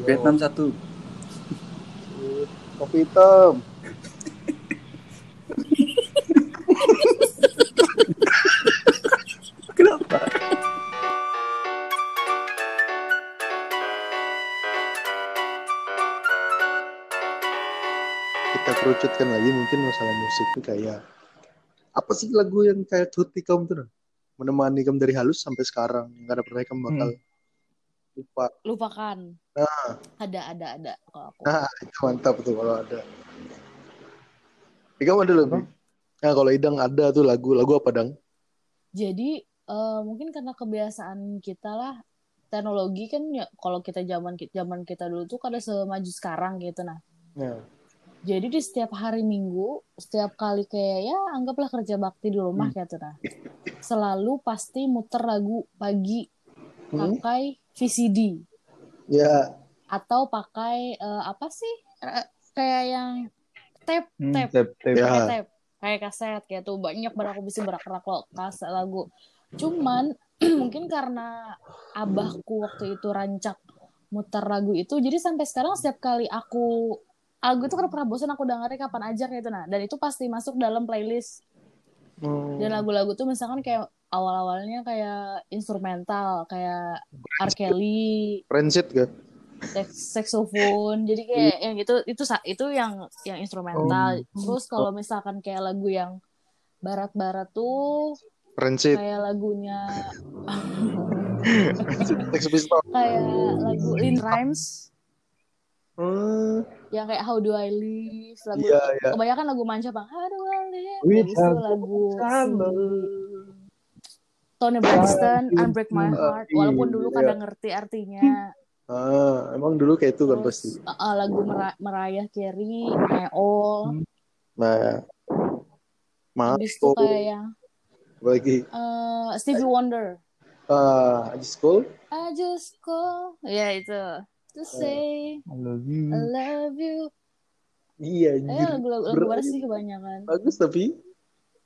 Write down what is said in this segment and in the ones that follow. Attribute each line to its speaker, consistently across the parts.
Speaker 1: Vietnam satu.
Speaker 2: Kopi hitam.
Speaker 1: Kenapa?
Speaker 2: Kita kerucutkan lagi mungkin masalah musik tuh kayak apa sih lagu yang kayak Tuti kamu tuh? Menemani kamu dari halus sampai sekarang nggak ada pernah kamu bakal lupa.
Speaker 3: Lupakan.
Speaker 2: Nah,
Speaker 3: Ada, ada, ada. Kalau aku.
Speaker 2: nah itu mantap tuh kalau ada. Ika ada lebih. Nah kalau Idang ada tuh lagu lagu apa dang?
Speaker 3: Jadi eh, mungkin karena kebiasaan kita lah teknologi kan ya kalau kita zaman zaman kita dulu tuh kada semaju sekarang gitu nah.
Speaker 2: Nah,
Speaker 3: Jadi di setiap hari Minggu, setiap kali kayak ya anggaplah kerja bakti di rumah
Speaker 2: Hmm.
Speaker 3: gitu nah. Selalu pasti muter lagu pagi
Speaker 2: Hmm?
Speaker 3: pakai VCD
Speaker 2: ya
Speaker 3: atau pakai eh, apa sih? Eh, kayak yang tape,
Speaker 4: Hmm,
Speaker 3: tape,
Speaker 4: tap, tap.
Speaker 2: Ya.
Speaker 3: pakai tape, kayak kaset kayak tuh banyak banget aku bisa berak-berak lo kaset lagu. Cuman mungkin karena abahku waktu itu rancak muter lagu itu, jadi sampai sekarang setiap kali aku lagu itu kan pernah bosan aku dengerin kapan aja gitu nah, dan itu pasti masuk dalam playlist
Speaker 2: Hmm.
Speaker 3: dan lagu-lagu tuh misalkan kayak awal-awalnya kayak instrumental kayak R. Kelly,
Speaker 2: Rancid gak?
Speaker 3: saxophone jadi kayak yang itu itu itu yang yang instrumental terus kalau misalkan kayak lagu yang barat-barat tuh
Speaker 2: Rancid.
Speaker 3: kayak lagunya kayak lagu In Rhymes
Speaker 2: Hmm.
Speaker 3: yang kayak How Do I Live lagu
Speaker 2: Iya, iya.
Speaker 3: kebanyakan lagu manja bang How Do I Live itu lagu si Tony Braxton Unbreak My Heart.
Speaker 2: Iya,
Speaker 3: walaupun dulu
Speaker 2: iya.
Speaker 3: kadang ngerti artinya.
Speaker 2: Ah, emang dulu kayak itu kan pasti.
Speaker 3: uh, uh, lagu Mera- Mariah Carey My All.
Speaker 2: Nah, maaf
Speaker 3: habis itu kayak yang
Speaker 2: lagi?
Speaker 3: uh, Stevie Wonder.
Speaker 2: Ah di school.
Speaker 3: I just call. Ya itu. To say
Speaker 4: I love you.
Speaker 3: I love you.
Speaker 2: Iya,
Speaker 3: eh
Speaker 2: anjir.
Speaker 3: lagu-lagu lagu barat sih. kebanyakan.
Speaker 2: Bagus tapi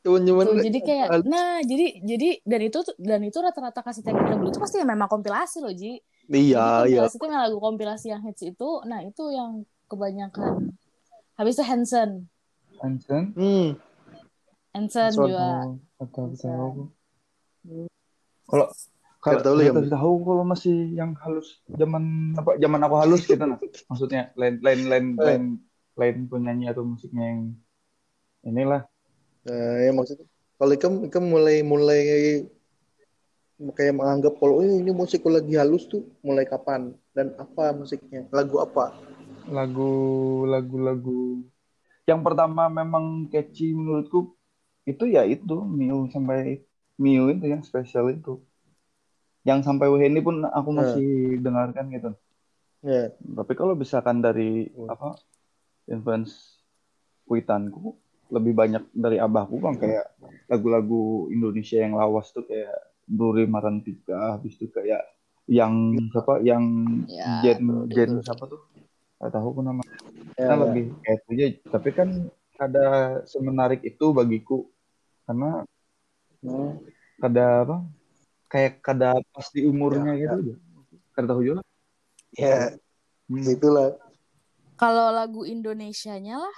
Speaker 2: cuman-cuman
Speaker 3: Tuh, jadi kayak nah jadi jadi dan itu dan itu rata-rata kaset yang kita beli itu pasti memang kompilasi loh Ji
Speaker 2: iya,
Speaker 3: Jadi
Speaker 2: iya.
Speaker 3: kompilasi itu yang lagu kompilasi yang hits itu nah itu yang kebanyakan habis itu Hanson
Speaker 4: Hanson.
Speaker 2: Hmm.
Speaker 3: Hanson juga
Speaker 4: Oh, tahu. Kalau
Speaker 2: Nggak tahu ya,
Speaker 4: kasih tahu kalau masih yang halus zaman apa zaman aku halus gitu nah. Maksudnya lain lain lain
Speaker 2: Eh.
Speaker 4: lain lain penyanyi atau musiknya yang inilah
Speaker 2: Nah, ya maksudnya kalau Ikam, Ikam mulai mulai kayak menganggap kalau oh, ini musikku lagi halus tuh mulai kapan? Dan apa musiknya? Lagu apa?
Speaker 4: Lagu lagu lagu. Yang pertama memang catchy menurutku itu ya itu Miu sampai Miu itu yang spesial itu. Yang sampai Waheni pun aku
Speaker 2: Eh.
Speaker 4: masih dengarkan gitu.
Speaker 2: Ya.
Speaker 4: Tapi kalau misalkan dari apa influence kuitanku lebih banyak dari abahku bang. Kayak lagu-lagu Indonesia yang lawas tuh kayak Duri Marantika habis itu kayak yang siapa? Yang
Speaker 3: Ya,
Speaker 4: Jen Jen siapa tuh? Gak tahu aku nama.
Speaker 2: Ya, ya.
Speaker 4: lebih kayak itu aja. Tapi kan ada semenarik itu bagiku. Karena
Speaker 2: Hmm.
Speaker 4: kada apa? Kayak kada pas di umurnya
Speaker 2: Ya,
Speaker 4: gitu aja. Kada tahu juga.
Speaker 2: Ya
Speaker 4: Hmm.
Speaker 2: itulah.
Speaker 3: Kalau lagu Indonesianya lah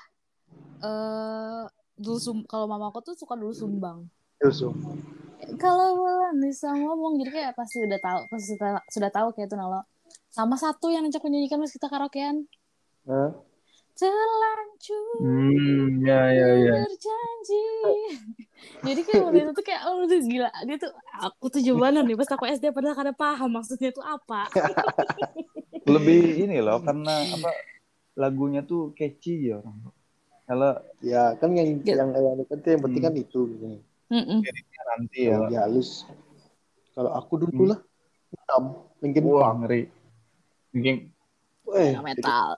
Speaker 3: eh dulu sum kalau mamaku tuh suka dulu sumbang.
Speaker 2: Yusuf
Speaker 3: kalau bulan bisa ngomong. Jadi kayak pasti udah tahu pasti sudah, sudah tahu kayak itu nalo. Sama satu yang ajak menyanyikan pas kita karaokean.
Speaker 2: Hah?
Speaker 3: terlanjur
Speaker 4: hmm ya ya ya.
Speaker 3: berjanji. Jadi kayak waktu itu tuh kayak oh tuh gila. Dia tuh aku tuh jawaban nih? Pas aku SD padahal kada paham maksudnya itu apa.
Speaker 4: Lebih ini loh karena apa lagunya tuh catchy ya orang kalau
Speaker 2: ya kan yang
Speaker 3: Ya.
Speaker 2: yang yang penting yang penting
Speaker 4: Hmm.
Speaker 2: kan itu gitu.
Speaker 4: Nanti ya
Speaker 2: lagi halus kalau aku dulu
Speaker 4: Hmm.
Speaker 2: lah enam mungkin
Speaker 4: wah ngeri mungkin
Speaker 2: eh
Speaker 3: Yang metal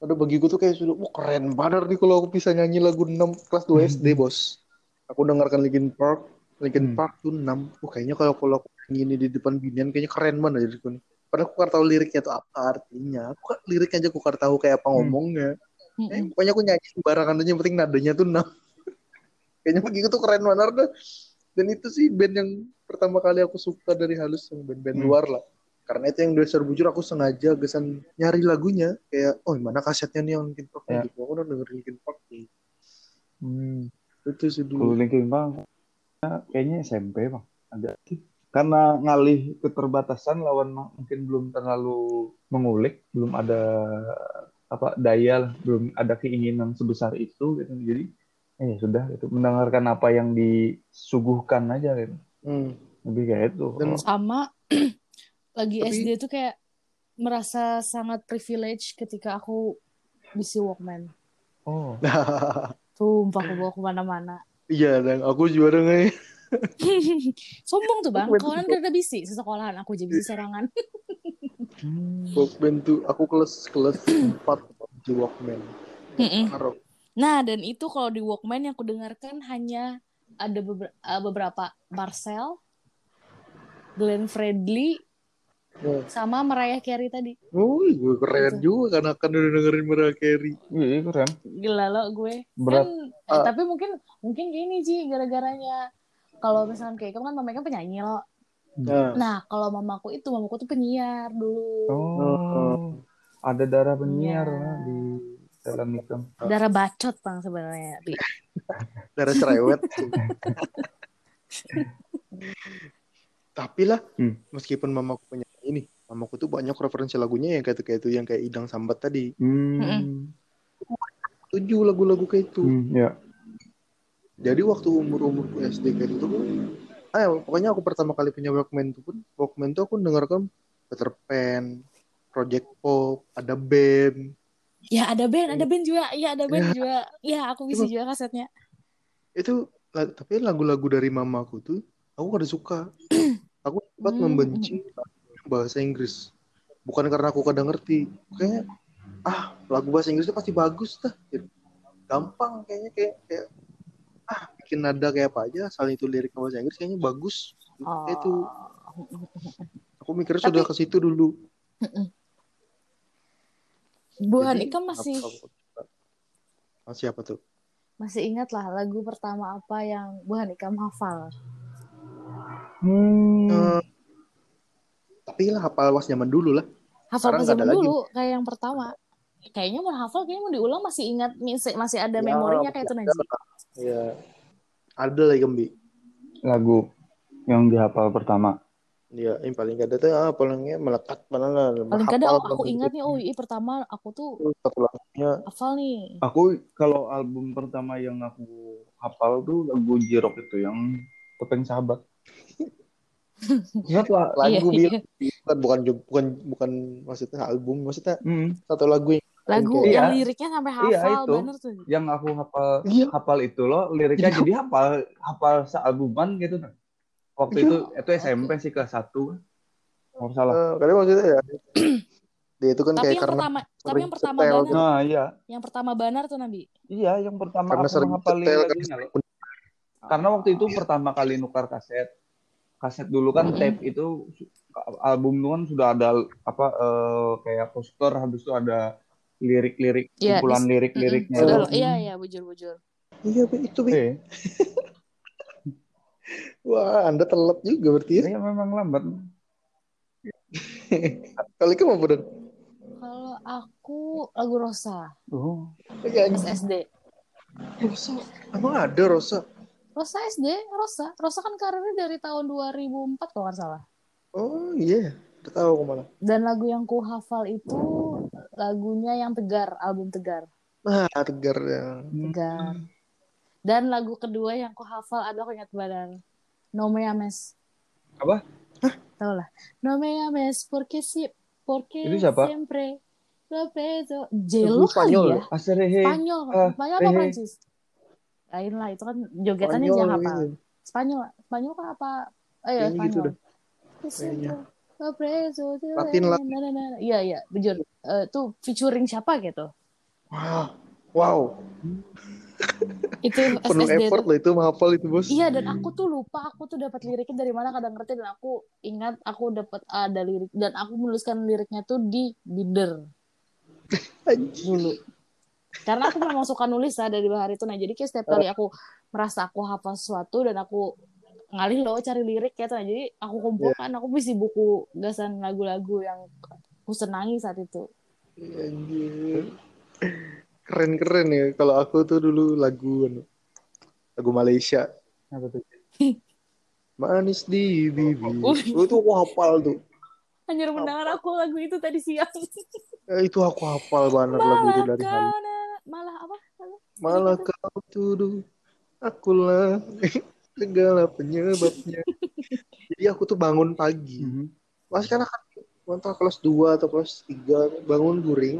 Speaker 2: ada bagiku tuh kayak sudah wah keren banget nih kalau aku bisa nyanyi lagu 6 kelas 2 SD bos aku dengarkan Linkin Park Linkin
Speaker 4: Hmm.
Speaker 2: Park tuh 6 wah kayaknya kalau kalau aku nyanyi ini di depan binian kayaknya keren banget jadi nih padahal aku kan tahu liriknya tuh apa artinya aku kan liriknya aja aku kan tahu kayak apa
Speaker 4: Hmm.
Speaker 2: ngomongnya eh,
Speaker 3: Mm-mm.
Speaker 2: pokoknya aku nyanyi sembarangan aja yang penting nadanya tuh 6 kayaknya bagiku tuh keren banget dah. dan itu sih band yang pertama kali aku suka dari halus yang band-band
Speaker 4: Hmm.
Speaker 2: luar lah karena itu yang dasar bujur aku sengaja gesan nyari lagunya kayak oh mana kasetnya nih yang Linkin Park
Speaker 4: Ya.
Speaker 2: gitu aku udah dengerin Linkin Park nih
Speaker 4: Hmm.
Speaker 2: itu sih
Speaker 4: Kalau
Speaker 2: dulu
Speaker 4: Linkin Park kayaknya SMP bang agak karena ngalih keterbatasan lawan mungkin belum terlalu mengulik belum ada apa daya lah belum ada keinginan sebesar itu gitu. Jadi eh ya sudah itu mendengarkan apa yang disuguhkan aja gitu.
Speaker 2: Hmm.
Speaker 4: lebih kayak itu.
Speaker 2: Dan-
Speaker 4: Oh,
Speaker 3: sama lagi
Speaker 2: Tapi-
Speaker 3: SD tuh kayak merasa sangat privilege ketika aku bisa Walkman.
Speaker 4: oh.
Speaker 3: Sumpah aku bawa ke mana-mana.
Speaker 2: iya dan aku juga denger
Speaker 3: Sombong tuh bang,
Speaker 2: tuh-
Speaker 3: kada bisi sesekolahan aku jadi bisi serangan.
Speaker 4: Hmm.
Speaker 2: Walkman tuh aku kelas kelas 4 di Walkman
Speaker 3: Mm-mm.
Speaker 2: Taruh.
Speaker 3: Nah dan itu kalau di Walkman yang aku dengarkan hanya ada beber- eh, beberapa Marcel, Glenn Fredly,
Speaker 2: Oh.
Speaker 3: sama Mariah Carey tadi.
Speaker 2: Wih, gue keren
Speaker 3: Gitu.
Speaker 2: juga karena kan udah dengerin Mariah Carey.
Speaker 4: iya keren
Speaker 3: Gila lo gue.
Speaker 4: berat
Speaker 3: Kan, eh,
Speaker 2: Ah.
Speaker 3: tapi mungkin mungkin gini Ji, gara-garanya kalau misalkan kayak kamu kan mama kan penyanyi lo.
Speaker 2: Nah,
Speaker 3: Nah kalau mamaku itu mamaku tuh penyiar dulu.
Speaker 4: oh ada darah penyiar
Speaker 3: Iya.
Speaker 4: lah di dalam itu
Speaker 3: Darah bacot bang sebenarnya. Bi.
Speaker 2: darah cerewet. Tapi lah,
Speaker 4: Hmm.
Speaker 2: meskipun mamaku punya ini, mamaku tuh banyak referensi lagunya yang kayak kayak itu yang kayak Idang Sambat tadi.
Speaker 4: hmm.
Speaker 2: Tujuh lagu-lagu kayak itu.
Speaker 4: Hmm, ya
Speaker 2: Jadi waktu umur-umurku SD kayak itu ah pokoknya aku pertama kali punya Walkman itu pun, Walkman tuh aku dengarkan Peter Pan, Project Pop, ada band.
Speaker 3: Ya ada band, ada band juga. Ya ada band juga. Ya aku bisa juga kasetnya.
Speaker 2: Itu tapi lagu-lagu dari mamaku tuh aku kada suka. Aku sempat
Speaker 3: Hmm.
Speaker 2: membenci bahasa Inggris. Bukan karena aku kadang ngerti. Kayaknya ah lagu bahasa Inggris itu pasti bagus dah. Gitu. Gampang kayaknya kayak kayak bikin nada kayak apa aja asal itu lirik bahasa Inggris kayaknya bagus.
Speaker 3: Oh.
Speaker 2: Itu aku mikirnya
Speaker 3: Tapi-
Speaker 2: sudah ke situ dulu.
Speaker 3: Buhan
Speaker 2: Jadi,
Speaker 3: Ika masih
Speaker 2: apa- siapa tuh?
Speaker 3: masih ingat lah lagu pertama apa yang Buhan Ika hafal.
Speaker 4: Hmm.
Speaker 2: Eh, tapi lah hafal was zaman dulu lah.
Speaker 3: Hafal pas zaman
Speaker 2: ada lagi.
Speaker 3: dulu kayak yang pertama. Kayaknya mau hafal, kayaknya mau diulang masih ingat masih masih ada
Speaker 2: Ya,
Speaker 3: memorinya kayak itu
Speaker 2: masih
Speaker 3: Najib.
Speaker 2: Ya. Ada lagi Gembi.
Speaker 4: lagu yang dihafal pertama
Speaker 2: Iya, yang paling gak ada tuh ah, palingnya melekat mana lah.
Speaker 3: Paling kadang oh, aku ingat nih, oh iya pertama aku tuh
Speaker 2: satu lagunya.
Speaker 3: hafal nih.
Speaker 4: Aku kalau album pertama yang aku hafal tuh lagu Jirok itu yang Topeng Sahabat. Ingat lah.
Speaker 2: Lagu
Speaker 3: Iya,
Speaker 2: dia bukan bukan bukan bukan maksudnya album, maksudnya
Speaker 4: Hmm,
Speaker 2: satu lagu yang
Speaker 3: Lagu
Speaker 2: Iya.
Speaker 3: yang liriknya sampai hafal
Speaker 4: Iya, itu.
Speaker 3: bener tuh.
Speaker 4: yang aku hafal
Speaker 2: Iya.
Speaker 4: hafal itu loh liriknya jadi hafal hafal sealbuman gitu kan. Waktu
Speaker 2: Iya.
Speaker 4: itu itu SMP sih kelas 1. Nggak salah.
Speaker 2: eh, kalian maksudnya ya dia itu kan
Speaker 3: Tapi
Speaker 2: kayak
Speaker 3: yang
Speaker 2: karena
Speaker 3: pertama, tapi yang pertama
Speaker 2: setel
Speaker 3: banar,
Speaker 2: gitu.
Speaker 4: Nah, iya.
Speaker 3: yang pertama banar tuh Nabi.
Speaker 4: Iya, yang pertama
Speaker 2: karena
Speaker 4: aku
Speaker 2: sering
Speaker 4: ngapalin
Speaker 2: setel kan.
Speaker 4: Karena waktu itu pertama kali nukar kaset. Kaset dulu kan
Speaker 3: Mm-mm.
Speaker 4: tape itu album itu kan sudah ada apa eh, kayak poster habis itu ada lirik-lirik
Speaker 3: Iya,
Speaker 4: kumpulan lirik-liriknya.
Speaker 2: Oh.
Speaker 3: Sudah, iya iya bujur-bujur.
Speaker 2: Iya, itu Bi.
Speaker 4: Eh,
Speaker 2: Wah, Anda telat juga berarti ya.
Speaker 4: iya memang lambat.
Speaker 2: Kali kamu apa dan?
Speaker 3: Kalau aku lagu Rosa,
Speaker 4: Oh.
Speaker 3: SSD.
Speaker 2: Rosa. Emang ada Rosa?
Speaker 3: Rosa SD, Rosa. Rosa kan karirnya dari tahun 2004 kalau nggak salah.
Speaker 2: Oh iya, udah tahu aku malah.
Speaker 3: Dan lagu yang ku hafal itu lagunya yang Tegar, album Tegar.
Speaker 2: Nah, tegar ya.
Speaker 3: Tegar. Dan lagu kedua yang ku hafal adalah aku ingat badan. No me ames.
Speaker 4: Apa?
Speaker 3: Tahu lah. No me ames porque si porque
Speaker 4: Itu siapa?
Speaker 3: siempre lo pedo. Jelo
Speaker 2: Spanyol
Speaker 3: ya?
Speaker 2: ya?
Speaker 4: Aserehe.
Speaker 3: Spanyol.
Speaker 4: Ah,
Speaker 3: Spanyol apa. Prancis? Lain lah, itu kan jogetannya
Speaker 2: Spanyol
Speaker 3: jangan hafal.
Speaker 2: gitu.
Speaker 3: Spanyol, Spanyol kan apa? Oh iya,
Speaker 2: Kayaknya gitu
Speaker 3: Spanyol.
Speaker 2: dah. Kayaknya.
Speaker 3: De
Speaker 2: Latin lah.
Speaker 3: Iya, iya, bujur. Eh, tuh featuring siapa gitu?
Speaker 2: Wah, wow.
Speaker 3: Itu
Speaker 2: Penuh
Speaker 3: SSD
Speaker 2: effort lah itu menghafal itu bos.
Speaker 3: Iya dan aku tuh lupa aku tuh dapat liriknya dari mana kadang ngerti dan aku ingat aku dapat ada lirik dan aku menuliskan liriknya tuh di binder dulu karena aku memang suka nulis lah dari bahar itu nah jadi kayak setiap kali aku merasa aku hafal sesuatu dan aku ngalih loh cari lirik ya tuh jadi aku kumpulkan aku isi buku gasan lagu-lagu yang aku senangi saat itu
Speaker 2: Anjir. Keren-keren ya. Kalau aku tuh dulu lagu anu, lagu Malaysia.
Speaker 4: Apa tuh?
Speaker 2: Manis di bibir.
Speaker 3: Uh.
Speaker 2: Oh, itu aku hafal tuh.
Speaker 3: hanya mendengar aku lagu itu tadi siang
Speaker 2: Eh, itu aku hafal banget lagu itu
Speaker 3: malah
Speaker 2: dari
Speaker 3: kau
Speaker 2: Halim.
Speaker 3: na- malah apa Malah-
Speaker 2: Malah kau tuduh akulah segala penyebabnya. Jadi aku tuh bangun pagi.
Speaker 4: Mhm.
Speaker 2: Masih kan kan entah kelas 2 atau kelas 3 bangun guring.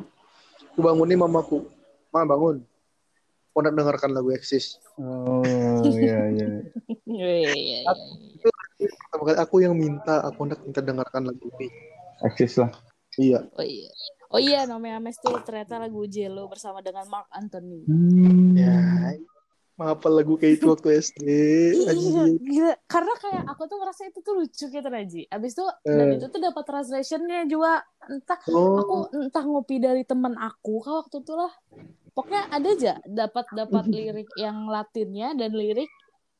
Speaker 2: Aku bangunin mamaku. Ma bangun. Aku nak dengarkan lagu Exis.
Speaker 4: Oh iya iya.
Speaker 3: Iya, iya, iya.
Speaker 2: Pertama kali aku yang minta, aku nak minta dengarkan lagu ini.
Speaker 4: Eksis lah.
Speaker 2: Iya.
Speaker 3: oh iya oh iya namanya Ames tuh ternyata lagu Jello bersama dengan Mark Anthony
Speaker 4: Hmm.
Speaker 2: Ya, apa lagu kayak itu waktu SD?
Speaker 3: Iya, gila. Karena kayak aku tuh ngerasa itu tuh lucu gitu Raji. Abis itu dan
Speaker 2: Eh.
Speaker 3: itu tuh dapat translationnya juga entah aku
Speaker 2: Oh,
Speaker 3: entah ngopi dari temen aku kah waktu itu lah. Pokoknya ada aja dapat dapat lirik yang Latinnya dan lirik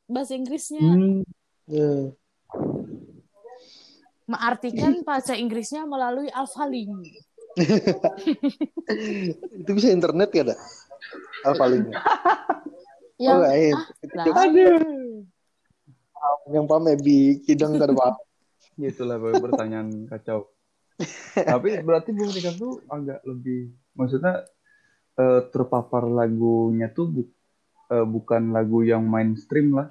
Speaker 3: bahasa Inggrisnya.
Speaker 4: Hmm.
Speaker 2: ya.
Speaker 3: Mengartikan bahasa Inggrisnya melalui alphalink.
Speaker 2: itu bisa internet ya, ada? Alphalink.
Speaker 3: Yang
Speaker 2: oh, eh,
Speaker 3: lah,
Speaker 2: yang paham Ebi, kidang paham.
Speaker 4: Gitulah pertanyaan kacau. Tapi berarti Bung Rika tuh agak lebih, maksudnya eh, terpapar lagunya tuh bu- eh, bukan lagu yang mainstream lah.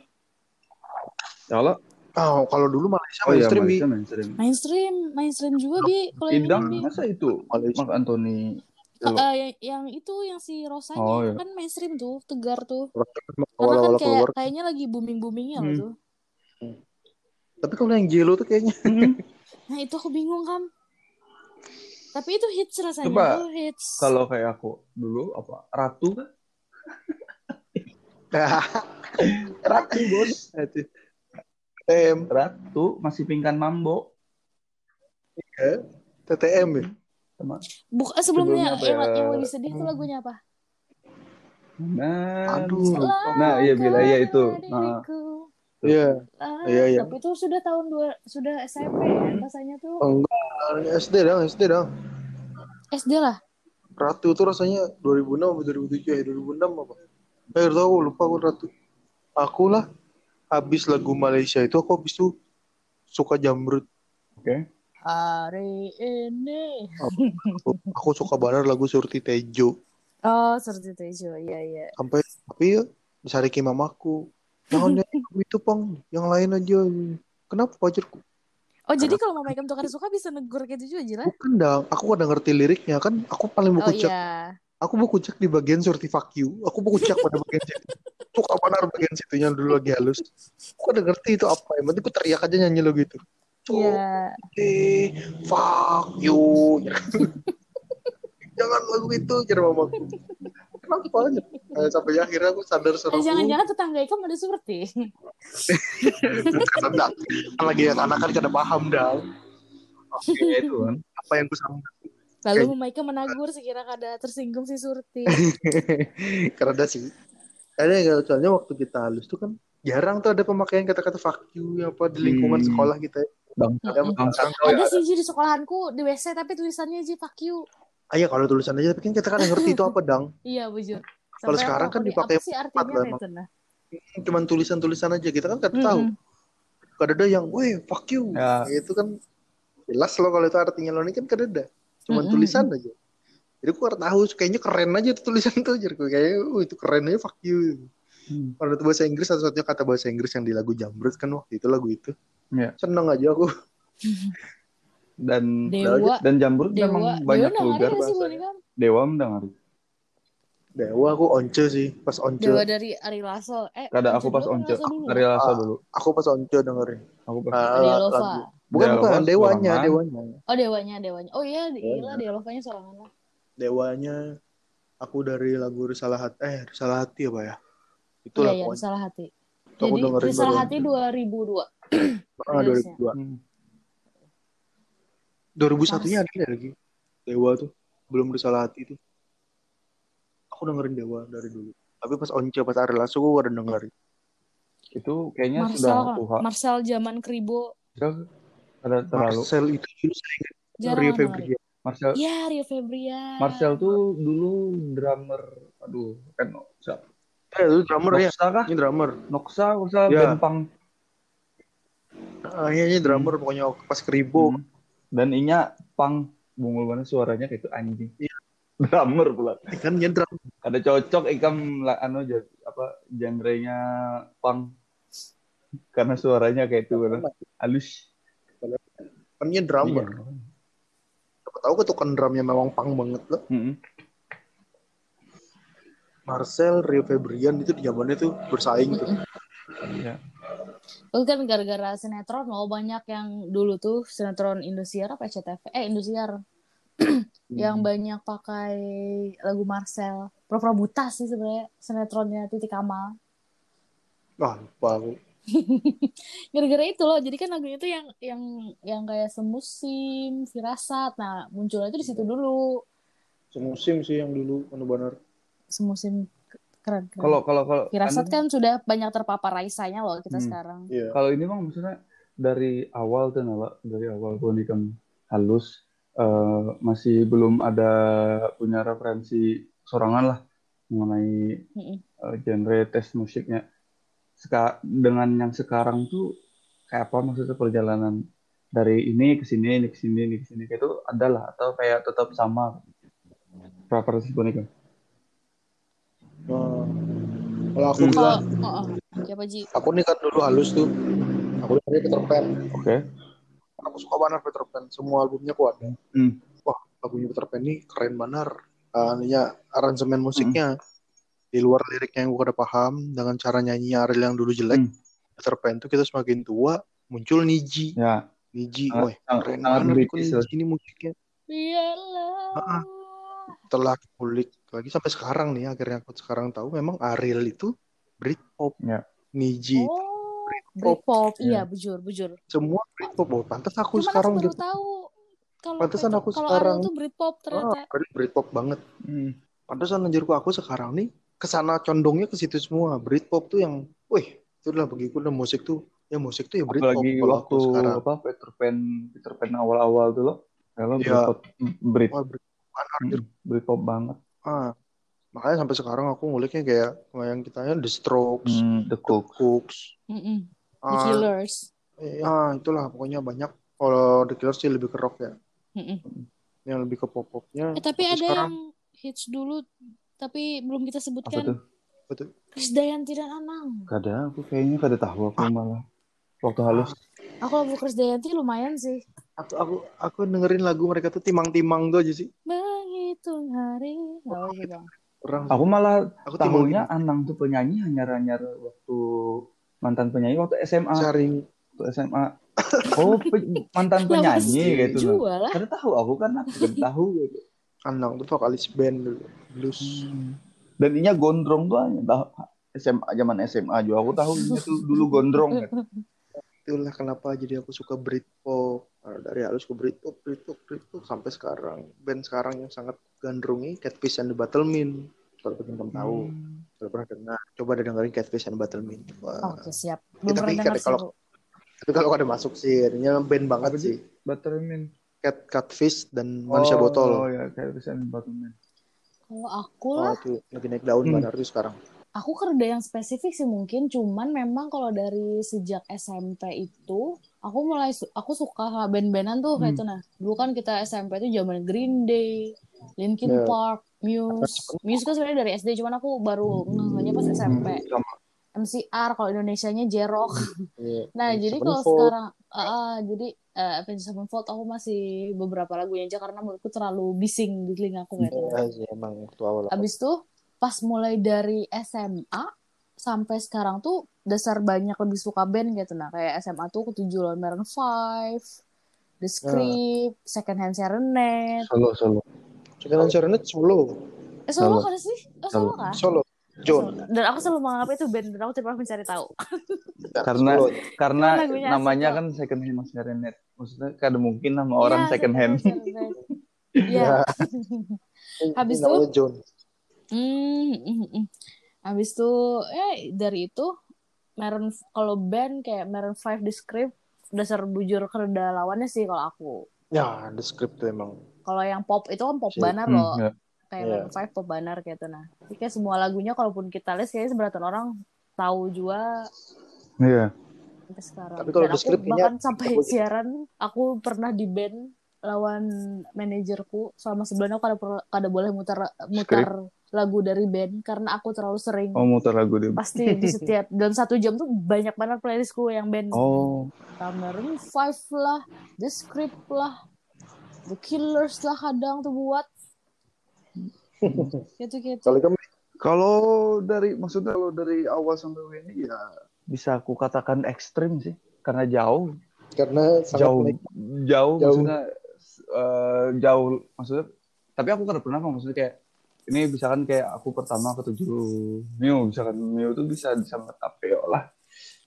Speaker 4: Kalau
Speaker 2: Oh, kalau dulu Malaysia
Speaker 4: oh iya
Speaker 2: mainstream Bi.
Speaker 4: Malaysia mainstream.
Speaker 3: mainstream, mainstream juga bi. Kalau yang
Speaker 4: Idang
Speaker 3: ini, Bi.
Speaker 4: masa itu
Speaker 2: Malaysia.
Speaker 4: Mark Anthony
Speaker 3: Eh, yang, yang itu yang si Rosanya
Speaker 4: Oh, iya.
Speaker 3: kan mainstream tuh, tegar tuh. Karena kan kayak kayaknya lagi booming boomingnya
Speaker 4: Hmm.
Speaker 3: tuh.
Speaker 2: Tapi kalau yang Jello tuh kayaknya
Speaker 3: Nah itu aku bingung kan. Tapi itu hits rasanya
Speaker 4: Coba,
Speaker 3: tuh hits.
Speaker 4: kalau kayak aku dulu apa Ratu kan?
Speaker 2: Ratu bos. Itu. TTM,
Speaker 4: Ratu masih pingkan mambo
Speaker 2: TTM ya.
Speaker 4: Sama
Speaker 3: Buk eh, sebelumnya,
Speaker 4: sebelumnya apa
Speaker 3: yang,
Speaker 4: ya?
Speaker 3: yang lebih sedih tuh lagunya apa?
Speaker 4: nah
Speaker 2: Aduh.
Speaker 4: nah iya bila iya itu nah,
Speaker 2: Iya.
Speaker 3: ah,
Speaker 2: Iya, iya.
Speaker 3: Tapi itu sudah tahun dua sudah SMP ya rasanya tuh.
Speaker 2: Oh, enggak, SD dong, SD dong.
Speaker 3: SD lah.
Speaker 2: Ratu tuh rasanya 2006 atau 2007 ya, 2006 apa? Eh, tahu lupa aku Ratu. Aku lah habis lagu Malaysia itu aku habis tuh suka jamrut.
Speaker 4: oke
Speaker 3: Hari ini.
Speaker 2: Aku, aku suka banget lagu Surti Tejo.
Speaker 3: Oh, seperti itu Ijo. Iya, iya.
Speaker 2: Sampai tapi ya disarikin mamaku. Jangan lagu itu pang, yang lain aja. Kenapa pacarku?
Speaker 3: Oh, jadi kalau Mama Ikam Tukar suka bisa negur gitu juga, Jila?
Speaker 2: Bukan dong, aku udah ngerti liriknya kan. Aku paling
Speaker 3: Oh
Speaker 2: buku cek.
Speaker 3: iya.
Speaker 2: Aku buku cek di bagian Surti Fuck You. Aku buku cek pada bagian situ. Suka banget bagian situnya dulu lagi halus. Aku udah ngerti itu apa. Yang penting aku teriak aja nyanyi lo gitu.
Speaker 3: Iya.
Speaker 2: Eh, fuck you. Jangan lagu itu, jadi mamaku. Kenapa aja? Eh, sampai akhirnya aku sadar
Speaker 3: Eh,
Speaker 2: seru.
Speaker 3: jangan-jangan tetangga Ikam ada seperti.
Speaker 2: Karena kan lagi anak kan kada paham dah.
Speaker 4: oke itu kan
Speaker 2: Apa yang ku sangka.
Speaker 3: Lalu Mama Ikam menagur sekira kada tersinggung si Surti.
Speaker 2: Karena ada sih. Kayaknya soalnya waktu kita halus tuh kan jarang tuh ada pemakaian kata-kata fuck you apa di lingkungan
Speaker 4: Hmm.
Speaker 2: sekolah kita.
Speaker 4: Bang
Speaker 2: Ada
Speaker 3: Mm-mm.
Speaker 4: bang
Speaker 3: ada sih di sekolahanku di WC tapi tulisannya Ji fuck you.
Speaker 2: Ah ya kalau tulisan aja tapi kan kita kan ngerti itu apa dang.
Speaker 3: Iya, bujur.
Speaker 2: Kalau
Speaker 3: Sampai
Speaker 2: sekarang kan dipakai
Speaker 3: apa sih artinya
Speaker 2: empat lah,
Speaker 3: nah, itu nah.
Speaker 2: Cuman tulisan-tulisan aja kita kan kada tahu.
Speaker 3: Mm-mm.
Speaker 2: Kada ada yang, weh fuck you.
Speaker 4: Ya.
Speaker 2: Itu kan jelas loh kalau itu artinya lo ini kan kada ada. Cuman
Speaker 3: Mm-mm.
Speaker 2: tulisan aja. Jadi aku tahu kayaknya keren aja tuh tulisan tuh jadi kayaknya oh, itu keren aja fuck you.
Speaker 4: Hmm.
Speaker 2: Kalau itu bahasa Inggris satu-satunya kata bahasa Inggris yang di lagu Jamrut kan waktu itu lagu itu.
Speaker 4: Iya.
Speaker 2: Seneng aja aku.
Speaker 4: dan
Speaker 3: Dewa,
Speaker 4: dan jamrut
Speaker 3: Dewa,
Speaker 4: memang
Speaker 3: Dewa
Speaker 4: banyak
Speaker 3: udah
Speaker 4: vulgar bahasa dewa mendengar
Speaker 2: Dewa aku once sih, pas once.
Speaker 3: Dewa dari Ari Lasso. Eh,
Speaker 4: kada aku pas once
Speaker 3: apa Lasso dulu?
Speaker 2: Ah.
Speaker 4: dulu
Speaker 2: Aku pas once dengerin.
Speaker 4: aku pas
Speaker 2: Ah.
Speaker 3: Lova.
Speaker 2: Bukan
Speaker 4: Dia
Speaker 2: bukan dewanya,
Speaker 4: sorangan.
Speaker 2: dewanya.
Speaker 3: Oh, Dewanya, Dewanya. Oh iya, gila Dia Lovanya sorangan lah.
Speaker 2: Dewanya aku dari lagu Risalah Hati eh Risalah Hati apa ya? Itu
Speaker 3: Iya,
Speaker 2: lah
Speaker 3: iya. Risalah Hati.
Speaker 2: Aku
Speaker 3: Jadi, Risalah
Speaker 2: baru.
Speaker 3: Hati 2002.
Speaker 2: Ah,
Speaker 3: rilisnya.
Speaker 2: 2002.
Speaker 4: Hmm.
Speaker 2: 2001-nya ada lagi. Dewa tuh belum Risalah Hati itu. Aku dengerin Dewa dari dulu. Tapi pas once pas Ari Lasso aku ada dengerin.
Speaker 4: Itu kayaknya
Speaker 3: Marcel
Speaker 4: sudah tua.
Speaker 3: Marcel zaman Kribo
Speaker 4: Ada terlalu.
Speaker 2: Marcel itu dulu saya ingat Rio. Febrian.
Speaker 4: Marcel
Speaker 3: Ya Rio Febrian.
Speaker 4: Marcel tuh dulu drummer aduh kan
Speaker 2: Eh, itu drummer ya.
Speaker 4: Noksa kah?
Speaker 2: Ini drummer.
Speaker 4: Noksa Noksa
Speaker 2: Ya. Ah, iya, ini drummer pokoknya pas keribo.
Speaker 4: Hmm. Dan inya punk bungul mana suaranya kayak itu anjing.
Speaker 2: Iya.
Speaker 4: Drummer pula.
Speaker 2: Kan dia drum.
Speaker 4: Ada cocok ikam la- anu apa genrenya punk karena suaranya kayak itu kan. halus.
Speaker 2: Kan drummer.
Speaker 4: Iya.
Speaker 2: Tahu ketukan drumnya memang pang banget loh.
Speaker 4: Mm-mm.
Speaker 2: Marcel, Rio Febrian itu di zamannya tuh bersaing tuh.
Speaker 4: Iya.
Speaker 3: Itu kan gara-gara sinetron mau banyak yang dulu tuh sinetron Indosiar apa SCTV eh Indosiar yang banyak pakai lagu Marcel. Pura-pura buta sih sebenarnya sinetronnya Titik Kamal.
Speaker 2: Wah, lupa aku.
Speaker 3: Gara-gara itu loh. Jadi kan lagunya tuh yang yang yang kayak semusim, firasat. Nah, munculnya itu di situ dulu.
Speaker 2: Semusim sih yang dulu benar-benar.
Speaker 3: Semusim keren keren.
Speaker 4: Kalau kalau kalau
Speaker 3: Firasat kan sudah banyak terpapar raisanya loh kita
Speaker 4: Hmm.
Speaker 3: sekarang.
Speaker 2: Iya.
Speaker 4: kalau ini mah maksudnya dari awal tuh Nala, dari awal Bonikam halus eh, masih belum ada punya referensi sorangan lah mengenai eh, genre tes musiknya. Seka- dengan yang sekarang tuh kayak apa maksudnya perjalanan dari ini ke sini, ini ke sini, ini ke sini kayak itu ada lah atau kayak tetap sama preferensi Bonikam.
Speaker 2: Nah, kalau aku
Speaker 4: Hmm.
Speaker 2: bilang,
Speaker 3: Kalau oh, oh. siapa Ji?
Speaker 2: aku nih kan dulu halus tuh. Aku dengerin Peter Pan.
Speaker 4: Oke.
Speaker 2: Aku suka banget Peter Pan. Semua albumnya aku ada.
Speaker 4: Hmm.
Speaker 2: Wah, lagunya Peter Pan ini keren banget. Uh, ya, aransemen musiknya. Di luar liriknya yang gue udah paham, dengan cara nyanyi Ariel yang dulu jelek,
Speaker 4: Hmm.
Speaker 2: Peter Pan tuh kita semakin tua, muncul Niji.
Speaker 4: Ya,
Speaker 2: Niji, wah keren banget kok Niji ini musiknya.
Speaker 3: Biarlah.
Speaker 2: Ah, Setelah kulik lagi sampai sekarang nih, akhirnya aku sekarang tahu memang Ariel itu Britpop.
Speaker 4: Ya.
Speaker 2: Niji,
Speaker 3: Oh, Britpop. Iya,
Speaker 4: Iya.
Speaker 3: bujur, bujur.
Speaker 2: semua Britpop. Oh, pantas aku
Speaker 3: Cuman
Speaker 2: sekarang
Speaker 3: aku baru
Speaker 2: gitu.
Speaker 3: tahu kalau
Speaker 2: Pantesan aku
Speaker 3: kalau
Speaker 2: sekarang.
Speaker 3: Ariel tuh Britpop
Speaker 2: Ah,
Speaker 3: ternyata.
Speaker 2: Ariel Britpop banget.
Speaker 4: Hmm.
Speaker 2: Pantesan anjirku aku sekarang nih ke sana condongnya ke situ semua. Britpop tuh yang, wih, itulah bagiku udah musik tuh, ya musik tuh ya Britpop
Speaker 4: apalagi
Speaker 2: kalau
Speaker 4: waktu
Speaker 2: aku sekarang.
Speaker 4: apa Peter Pan Peter Pan awal-awal tuh loh kalau
Speaker 2: Iya.
Speaker 4: Britpop Brit
Speaker 2: Wah, Britpop
Speaker 4: hmm, Britpop banget
Speaker 2: Ah, makanya sampai sekarang aku nguliknya kayak yang kita The Strokes,
Speaker 4: hmm, The
Speaker 2: The
Speaker 4: Cook
Speaker 2: Cooks,
Speaker 3: Mm-mm. The
Speaker 2: ah,
Speaker 3: Killers.
Speaker 2: ya itulah pokoknya banyak. Kalau The Killers sih lebih ke rock ya,
Speaker 3: Mm-mm.
Speaker 2: yang lebih ke pop-popnya.
Speaker 3: Eh tapi
Speaker 2: Tapi
Speaker 3: ada
Speaker 2: sekarang,
Speaker 3: yang hits dulu tapi belum kita
Speaker 4: apa
Speaker 3: sebutkan.
Speaker 4: tuh
Speaker 2: betul.
Speaker 3: Krisdayanti dan Anang.
Speaker 4: kada aku kayaknya kada tahu aku malah waktu halus
Speaker 3: Aku lagu Krisdayanti lumayan sih.
Speaker 2: Aku, aku, aku dengerin lagu mereka tuh timang-timang tuh aja sih.
Speaker 3: Menghitung hari. Oh, gitu.
Speaker 4: Aku malah
Speaker 2: Aku
Speaker 4: tahunya Anang tuh penyanyi hanya hanyar waktu mantan penyanyi waktu SMA
Speaker 2: sharing.
Speaker 4: waktu SMA oh pe- mantan penyanyi
Speaker 3: sih?
Speaker 4: gitu loh
Speaker 3: Jual
Speaker 4: kada tahu aku kan aku kada tahu gitu
Speaker 2: Anang tuh vokalis band dulu, blues.
Speaker 4: dan inya gondrong tuh hanya tahu SMA zaman SMA juga aku tahu tuh dulu gondrong gitu.
Speaker 2: Itulah kenapa jadi aku suka Britpop. Nah, dari halus ke Britpop, Britpop, Britpop sampai sekarang. Band sekarang yang sangat gandrungi Catfish and the Battlemen. Kalau tahu,
Speaker 4: Hmm.
Speaker 2: kalau pernah dengar, coba deh dengerin Catfish and the Battlemen. Wah.
Speaker 3: Oke, siap.
Speaker 2: Ya,
Speaker 3: Belum
Speaker 2: tapi kalau-. Tapi kalau ada masuk sih, ini band banget
Speaker 4: Apa
Speaker 2: sih.
Speaker 4: Butterman
Speaker 2: Cat Catfish dan Manusia Botol.
Speaker 4: Oh ya kayak bisa Butterman.
Speaker 3: Kalau aku
Speaker 2: Oh,
Speaker 3: lah,
Speaker 2: itu lagi naik daun
Speaker 4: Hmm.
Speaker 2: banget tuh sekarang.
Speaker 3: aku kerja yang spesifik sih mungkin. Cuman memang kalau dari sejak SMP itu, aku mulai su- aku suka sama band-bandan tuh kayak
Speaker 4: Hmm.
Speaker 3: itu nah. Dulu kan kita SMP itu zaman Green Day, Linkin
Speaker 2: Ya.
Speaker 3: Park, Muse. Muse kan sebenarnya dari SD, cuman aku baru ngehnya pas SMP.
Speaker 2: Sama.
Speaker 3: MCR kalau Indonesianya J-Rock.
Speaker 2: Iya.
Speaker 3: Nah, jadi kalau sekarang ah, ah, jadi eh, Avenged Sevenfold aku masih beberapa lagunya aja karena menurutku terlalu bising di telingaku gitu.
Speaker 2: Iya sih emang waktu awal.
Speaker 3: Abis itu pas mulai dari SMA sampai sekarang tuh dasar banyak lebih suka band gitu nah kayak SMA tuh ketujuh lawan Maroon 5, The Script, Second Hand Serenade.
Speaker 4: Solo solo.
Speaker 2: Sekarang Serenade solo.
Speaker 3: Eh solo
Speaker 4: Solo.
Speaker 3: kan sih? Oh solo kan?
Speaker 2: Solo. John.
Speaker 3: Dan aku selalu menganggap itu band dan aku tidak pernah mencari tahu.
Speaker 4: Karena
Speaker 2: Solo.
Speaker 4: karena namanya kan second hand Mas Serenade. Maksudnya kada mungkin nama orang
Speaker 3: Iya,
Speaker 4: second hand.
Speaker 3: Iya. Habis
Speaker 2: Ini namanya John.
Speaker 3: Hmm, hmm, hmm. Habis itu ya dari itu Maroon kalau band kayak Maroon 5 di script dasar bujur kereda lawannya sih kalau aku.
Speaker 2: Ya, the script tuh emang.
Speaker 3: Kalau yang pop itu kan pop banar
Speaker 4: Hmm,
Speaker 3: loh.
Speaker 4: ya.
Speaker 3: Kayak
Speaker 2: Iya.
Speaker 3: Maroon 5 pop banar kayak itu nah. Jadi kayak semua lagunya kalaupun kita list kayaknya seberatan orang tahu juga
Speaker 4: Iya.
Speaker 3: sampai sekarang.
Speaker 2: Tapi kalau
Speaker 3: Dan aku
Speaker 2: script
Speaker 3: bahkan sampai
Speaker 2: aku-
Speaker 3: siaran aku pernah di band lawan manajerku selama sebulan aku kada, boleh muter muter lagu dari band karena aku terlalu sering
Speaker 4: Oh muter lagu dia.
Speaker 3: pasti di setiap dalam satu jam tuh banyak banget playlistku yang band
Speaker 4: Oh.
Speaker 3: Maroon 5 lah The Script lah The Killers lah kadang tuh buat. Gitu gitu.
Speaker 2: Kalau kamu
Speaker 4: Kalau dari maksudnya kalau dari awal sampai ini ya bisa aku katakan ekstrim sih karena jauh.
Speaker 2: Karena
Speaker 4: jauh. jauh
Speaker 2: Jauh.
Speaker 4: maksudnya eh, jauh maksudnya tapi aku kan pernah maksudnya kayak ini misalkan kayak aku pertama ketujuh Mio misalkan Mio tuh bisa sama tapeo lah.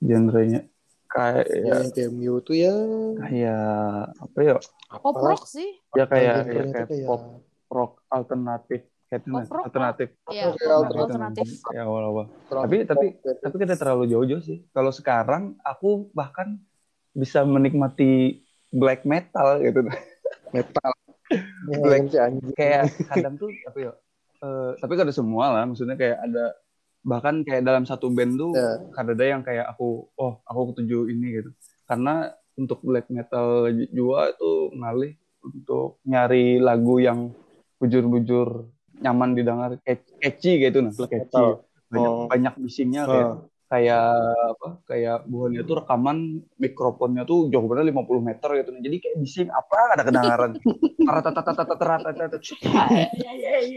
Speaker 4: Genrenya kayak
Speaker 2: ya,
Speaker 4: ya,
Speaker 2: yang kayak Mew tuh ya.
Speaker 4: kayak apa ya?
Speaker 3: Pop rock sih.
Speaker 4: Ya kayak ya, kayak pop rock alternatif.
Speaker 3: Pop rock
Speaker 4: alternatif.
Speaker 3: ya
Speaker 2: alternatif.
Speaker 3: alternatif.
Speaker 4: Ya
Speaker 2: terlalu
Speaker 4: Tapi- tapi- tapi kita terlalu jauh-jauh sih. Kalau sekarang aku bahkan bisa menikmati black metal gitu.
Speaker 2: Metal.
Speaker 4: Black.
Speaker 2: anjing.
Speaker 4: kayak kadang tuh apa ya eh, tapi kan ada semua lah maksudnya kayak ada bahkan kayak dalam satu band tuh kadang ada yang kayak aku oh aku ketujuh ini gitu karena untuk black metal juga itu ngalih untuk nyari lagu yang bujur-bujur nyaman didengar catch- catchy gitu nah
Speaker 2: Black
Speaker 4: catchy
Speaker 2: metal.
Speaker 4: banyak
Speaker 2: Oh.
Speaker 4: banyak bisingnya kayak
Speaker 2: Ah
Speaker 4: kayak apa kayak buahnya tuh rekaman mikrofonnya tuh jauh bener 50 meter gitu. Nah, jadi kayak bising apa ada kedengaran.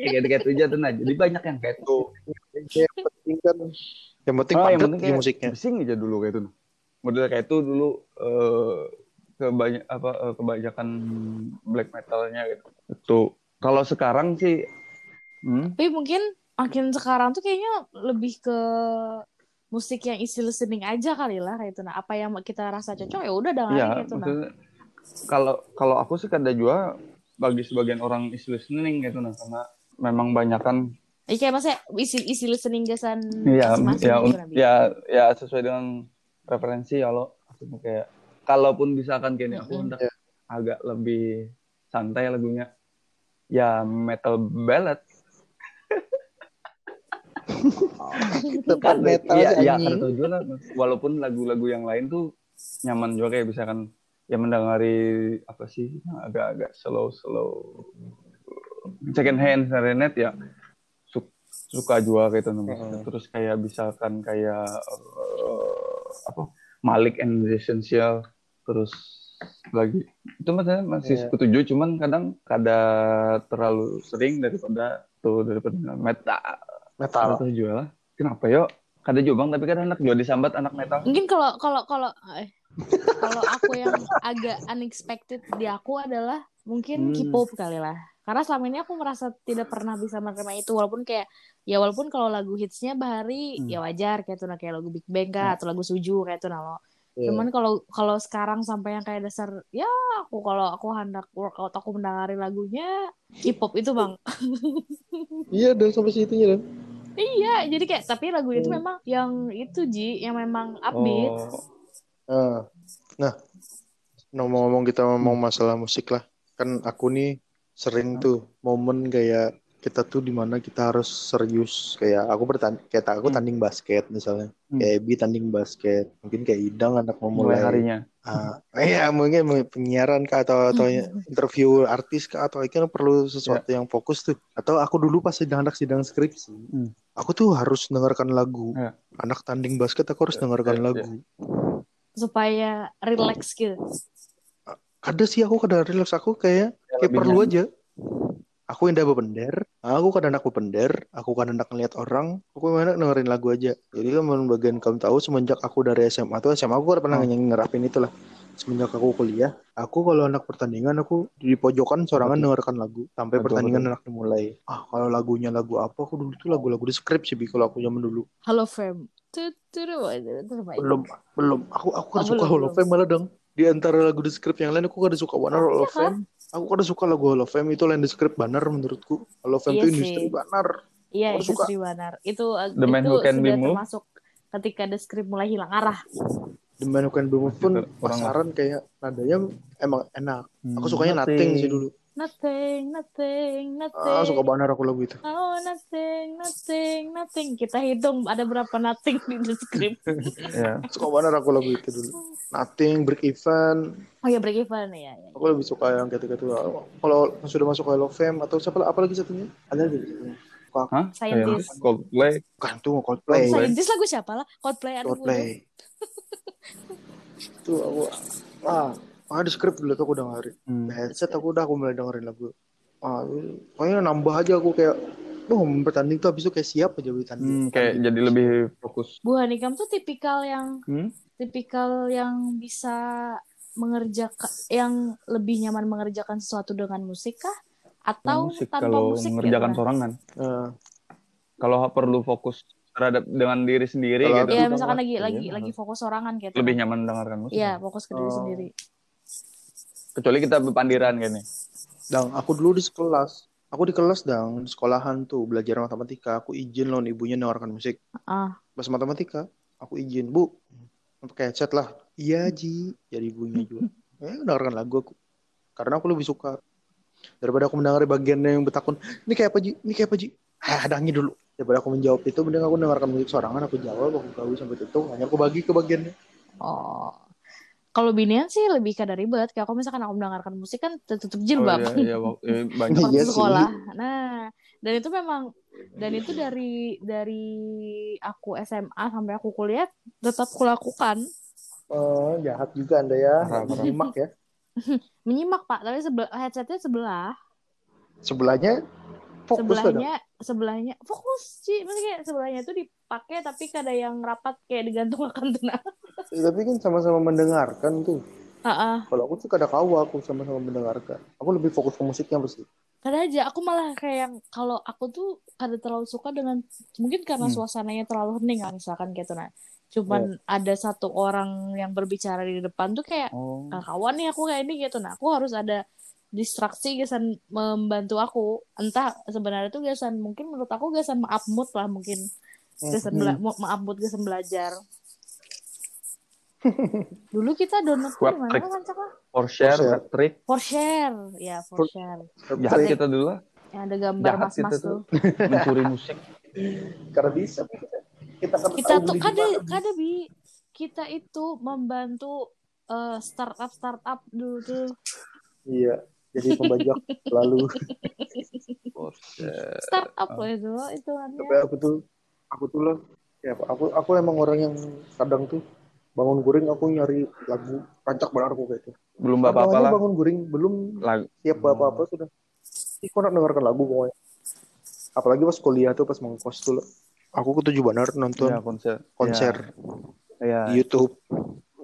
Speaker 4: Kayak gitu aja tuh nah. Jadi banyak yang kayak tuh
Speaker 2: yang penting kan yang penting
Speaker 4: oh, yang penting
Speaker 2: musiknya.
Speaker 4: bising aja dulu kayak itu model kayak itu dulu eh, kebanyak apa eh, kebanyakan black metalnya gitu. Tuh kalau sekarang sih hmm?
Speaker 3: tapi mungkin makin sekarang tuh kayaknya lebih ke musik yang easy listening aja kali lah kayak itu. Nah apa yang kita rasa cocok ya udah dengerin
Speaker 4: ya
Speaker 3: gitu. Nah.
Speaker 4: kalau kalau aku sih kada juga bagi sebagian orang is listening gitu nah karena memang banyak kan
Speaker 3: Iya kayak maksudnya easy, easy listening jasan
Speaker 4: Iya,
Speaker 3: masing-masing
Speaker 4: ya,
Speaker 3: gitu,
Speaker 4: ya, ya sesuai dengan preferensi kalau maksudnya kayak kalaupun misalkan gini aku
Speaker 3: Mm-mm.
Speaker 4: hendak agak lebih santai lagunya, ya metal ballad.
Speaker 2: Tempat metal
Speaker 4: iya, iya,
Speaker 2: anjing.
Speaker 4: karena juga lah. Walaupun lagu-lagu yang lain tuh nyaman juga kayak misalkan ya mendengari apa sih agak-agak slow slow second hand serenet ya su- suka juga gitu
Speaker 2: Mm.
Speaker 4: terus kayak misalkan kayak eh, apa Malik and Essential terus lagi itu maksudnya masih
Speaker 2: Iya.
Speaker 4: setuju cuman kadang kada terlalu sering daripada tuh daripada metal
Speaker 2: metal.
Speaker 4: Atau jual. Lah kenapa yo? Kada bang tapi kadang anak jual disambat anak metal.
Speaker 3: Mungkin kalau kalau kalau eh, kalau aku yang agak unexpected di aku adalah mungkin
Speaker 4: Hmm.
Speaker 3: K-pop kali lah. Karena selama ini aku merasa tidak pernah bisa menerima itu. Walaupun kayak ya walaupun kalau lagu hitsnya Bahari
Speaker 4: Hmm.
Speaker 3: ya wajar. Kayak tuh nah kayak lagu Big Bang kah atau lagu Suju kayak tuh nah
Speaker 2: Iya.
Speaker 3: Cuman kalau kalau sekarang sampai yang kayak dasar ya aku kalau aku hendak workout aku mendengarin lagunya K-pop itu bang.
Speaker 2: iya dan sampai situnya dan
Speaker 3: iya jadi kayak tapi lagu itu
Speaker 2: Hmm.
Speaker 3: memang yang itu Ji yang memang upbeat.
Speaker 4: oh
Speaker 2: Nah, nah ngomong-ngomong kita ngomong masalah musik lah. Kan aku nih sering tuh momen kayak kita tuh di mana kita harus serius. Kayak aku bertanding kayak aku
Speaker 4: Hmm.
Speaker 2: tanding basket misalnya.
Speaker 4: Hmm.
Speaker 2: kayak Ebi tanding basket mungkin kayak Idang anak mau
Speaker 4: mulai harinya.
Speaker 2: Ah iya mungkin penyiaran kah atau atau interview artis kah atau kan perlu sesuatu yang fokus tuh. Atau aku dulu pas sidang anak sidang skripsi
Speaker 4: Hmm.
Speaker 2: aku tuh harus dengarkan lagu.
Speaker 4: Ya.
Speaker 2: anak tanding basket aku harus
Speaker 4: Ya,
Speaker 2: dengarkan
Speaker 4: ya,
Speaker 2: lagu.
Speaker 3: Supaya relax gitu.
Speaker 2: ada sih aku kadang relax aku kayak kayak
Speaker 4: lebih
Speaker 2: perlu aja aku indah bepender aku kadang anak bepender aku kadang anak ngeliat orang aku enak dengerin lagu aja jadi kan bagian kamu tahu semenjak aku dari SMA tuh SMA aku pernah
Speaker 4: Hmm.
Speaker 2: ngerapin itulah semenjak aku kuliah aku kalau anak pertandingan aku di pojokan sorangan dengarkan lagu sampai
Speaker 4: Betul,
Speaker 2: pertandingan
Speaker 4: betul.
Speaker 2: anak dimulai ah kalau lagunya lagu apa aku dulu tuh lagu-lagu di skrip sih kalau aku zaman dulu
Speaker 3: Halo fam.
Speaker 2: Belum belum aku aku kan
Speaker 3: Oh,
Speaker 2: suka
Speaker 3: belum, belum.
Speaker 2: Fame malah dong di antara lagu di skrip yang lain aku suka One Hall of
Speaker 3: Iya kah?
Speaker 2: Fame aku kada suka lagu Hall of Fame itu skrip banner menurutku Hall of Fame
Speaker 3: Iya
Speaker 2: itu
Speaker 3: sih.
Speaker 2: industri banner
Speaker 3: Iya,
Speaker 2: Aku
Speaker 3: itu
Speaker 2: suka.
Speaker 3: Banar. Itu
Speaker 4: The Man
Speaker 3: itu
Speaker 4: Who Can Be Moved.
Speaker 3: termasuk ketika the script mulai hilang arah
Speaker 2: The Man Who Can Be Moved pun pasaran kayak nadanya emang enak.
Speaker 4: Hmm,
Speaker 2: Aku sukanya Nothing sih dulu.
Speaker 3: Nothing nothing nothing
Speaker 2: Ah, suka banget aku lagu itu.
Speaker 3: Oh, nothing, nothing, nothing. Kita hitung ada berapa nothing di the script.
Speaker 4: Ya.
Speaker 2: Suka banget aku lagu itu dulu. Nothing, Break Even.
Speaker 3: Oh ya, break even ya. ya.
Speaker 2: Aku lebih suka yang gitu-gitu. Kalau sudah masuk Hello Fame atau siapa apa lagi satunya? Ada lagi.
Speaker 4: Hah?
Speaker 3: Scientist.
Speaker 4: Coldplay.
Speaker 2: Bukan tuh Coldplay.
Speaker 3: Scientist lagu siapa lah? Coldplay
Speaker 2: Coldplay. Tuh aku ah, ah di script dulu tuh aku dengerin.
Speaker 4: Hmm.
Speaker 2: Headset aku udah aku mulai dengerin lagu. Ah, pokoknya nambah aja aku kayak Oh, bertanding tuh habis itu kayak siap aja bertanding.
Speaker 4: Hmm, kayak jadi lebih fokus.
Speaker 3: Bu Hanikam tuh tipikal yang
Speaker 4: Hmm?
Speaker 3: tipikal yang bisa mengerjakan yang lebih nyaman mengerjakan sesuatu dengan musik kah? Atau
Speaker 4: musik
Speaker 3: tanpa
Speaker 4: kalau
Speaker 3: musik
Speaker 4: mengerjakan
Speaker 3: gitu?
Speaker 4: sorangan.
Speaker 2: Nah,
Speaker 4: Kalau perlu fokus terhadap dengan diri sendiri
Speaker 2: Kalau
Speaker 4: gitu.
Speaker 3: Iya, misalkan lagi lagi
Speaker 4: iya.
Speaker 3: lagi fokus sorangan gitu.
Speaker 4: Lebih nyaman mendengarkan musik.
Speaker 3: Iya, fokus ke diri
Speaker 2: Oh.
Speaker 3: sendiri.
Speaker 4: Kecuali kita berpandiran kayaknya.
Speaker 2: Dang, aku dulu di kelas. Aku di kelas dang, di sekolahan tuh belajar matematika. Aku izin loh ibunya dengarkan musik.
Speaker 3: Ah,
Speaker 2: Pas matematika, aku izin, Bu. Pakai headset lah. Iya, Ji. Jadi ibunya juga. Eh, dengarkan lagu aku. Karena aku lebih suka. Daripada aku mendengar bagian yang bertakun, ini kayak apa, Ji? Ini kayak apa, Ji? Ah, dangi dulu. Daripada aku menjawab itu, mending aku dengarkan musik sorangan, aku jawab, aku gawe sampai itu. Hanya aku bagi ke bagiannya.
Speaker 3: oh. Kalau binian sih lebih kada ribet. Kayak aku misalkan aku mendengarkan musik kan tertutup
Speaker 4: Oh,
Speaker 3: jilbab.
Speaker 4: iya, iya, iya, banyak.
Speaker 3: waktu
Speaker 2: Iya
Speaker 3: sekolah. Nah, dan itu memang dan itu dari dari aku SMA sampai aku kuliah tetap kulakukan
Speaker 2: Oh, jahat juga Anda ya.
Speaker 4: Parah, parah.
Speaker 2: Nyimak ya.
Speaker 3: menyimak pak tapi sebelah headsetnya sebelah
Speaker 2: Sebelahnya fokus lah dong.
Speaker 3: sebelahnya sebelahnya fokus sih maksudnya kayak sebelahnya itu dipakai tapi kada yang rapat kayak digantung akan tenang
Speaker 2: Eh, Tapi kan sama-sama mendengarkan tuh.
Speaker 3: Heeh.
Speaker 2: Kalau aku tuh kadang kawa aku sama-sama mendengarkan. Aku lebih fokus ke musiknya pasti.
Speaker 3: kada aja aku malah kayak yang kalau aku tuh kada terlalu suka dengan mungkin karena
Speaker 4: Hmm.
Speaker 3: suasananya terlalu hening kan misalkan gitu nah cuman ada satu orang yang berbicara di depan tuh kayak
Speaker 4: Oh.
Speaker 3: "Ah, kawan nih aku kayak ini gitu nah aku harus ada distraksi gesan membantu aku entah sebenarnya tuh gesan mungkin menurut aku gesan maaf mood lah mungkin gesan bela- maaf mood gesan belajar dulu kita download
Speaker 4: Web
Speaker 3: di mana kan Cak?
Speaker 4: For share,
Speaker 2: For share.
Speaker 4: trick.
Speaker 3: for share ya for
Speaker 2: For-
Speaker 3: share
Speaker 4: Jahat kita dulu lah.
Speaker 3: yang ada gambar mas-mas tuh
Speaker 4: tuh. Mencuri musik.
Speaker 2: Karena bisa kita. Kita kan
Speaker 3: kita tuh kada kada bi kita itu membantu eh, startup startup dulu tuh
Speaker 2: Iya. Jadi pembajak lalu.
Speaker 3: Startup loh itu itu
Speaker 2: Tapi aku tuh, aku tuh lah. Ya, aku aku emang orang yang kadang tuh bangun guring aku nyari lagu rancak banget aku kayak itu.
Speaker 4: Belum apa-apa
Speaker 2: Namanya
Speaker 4: lah.
Speaker 2: bangun guring belum
Speaker 4: Lagu.
Speaker 2: siap apa-apa sudah. Ih, kok nak dengarkan lagu pokoknya. Apalagi pas kuliah tuh pas mengkos tuh. Aku ketujuh banget nonton
Speaker 4: Ya, konser.
Speaker 2: konser
Speaker 4: Ya.
Speaker 2: di YouTube,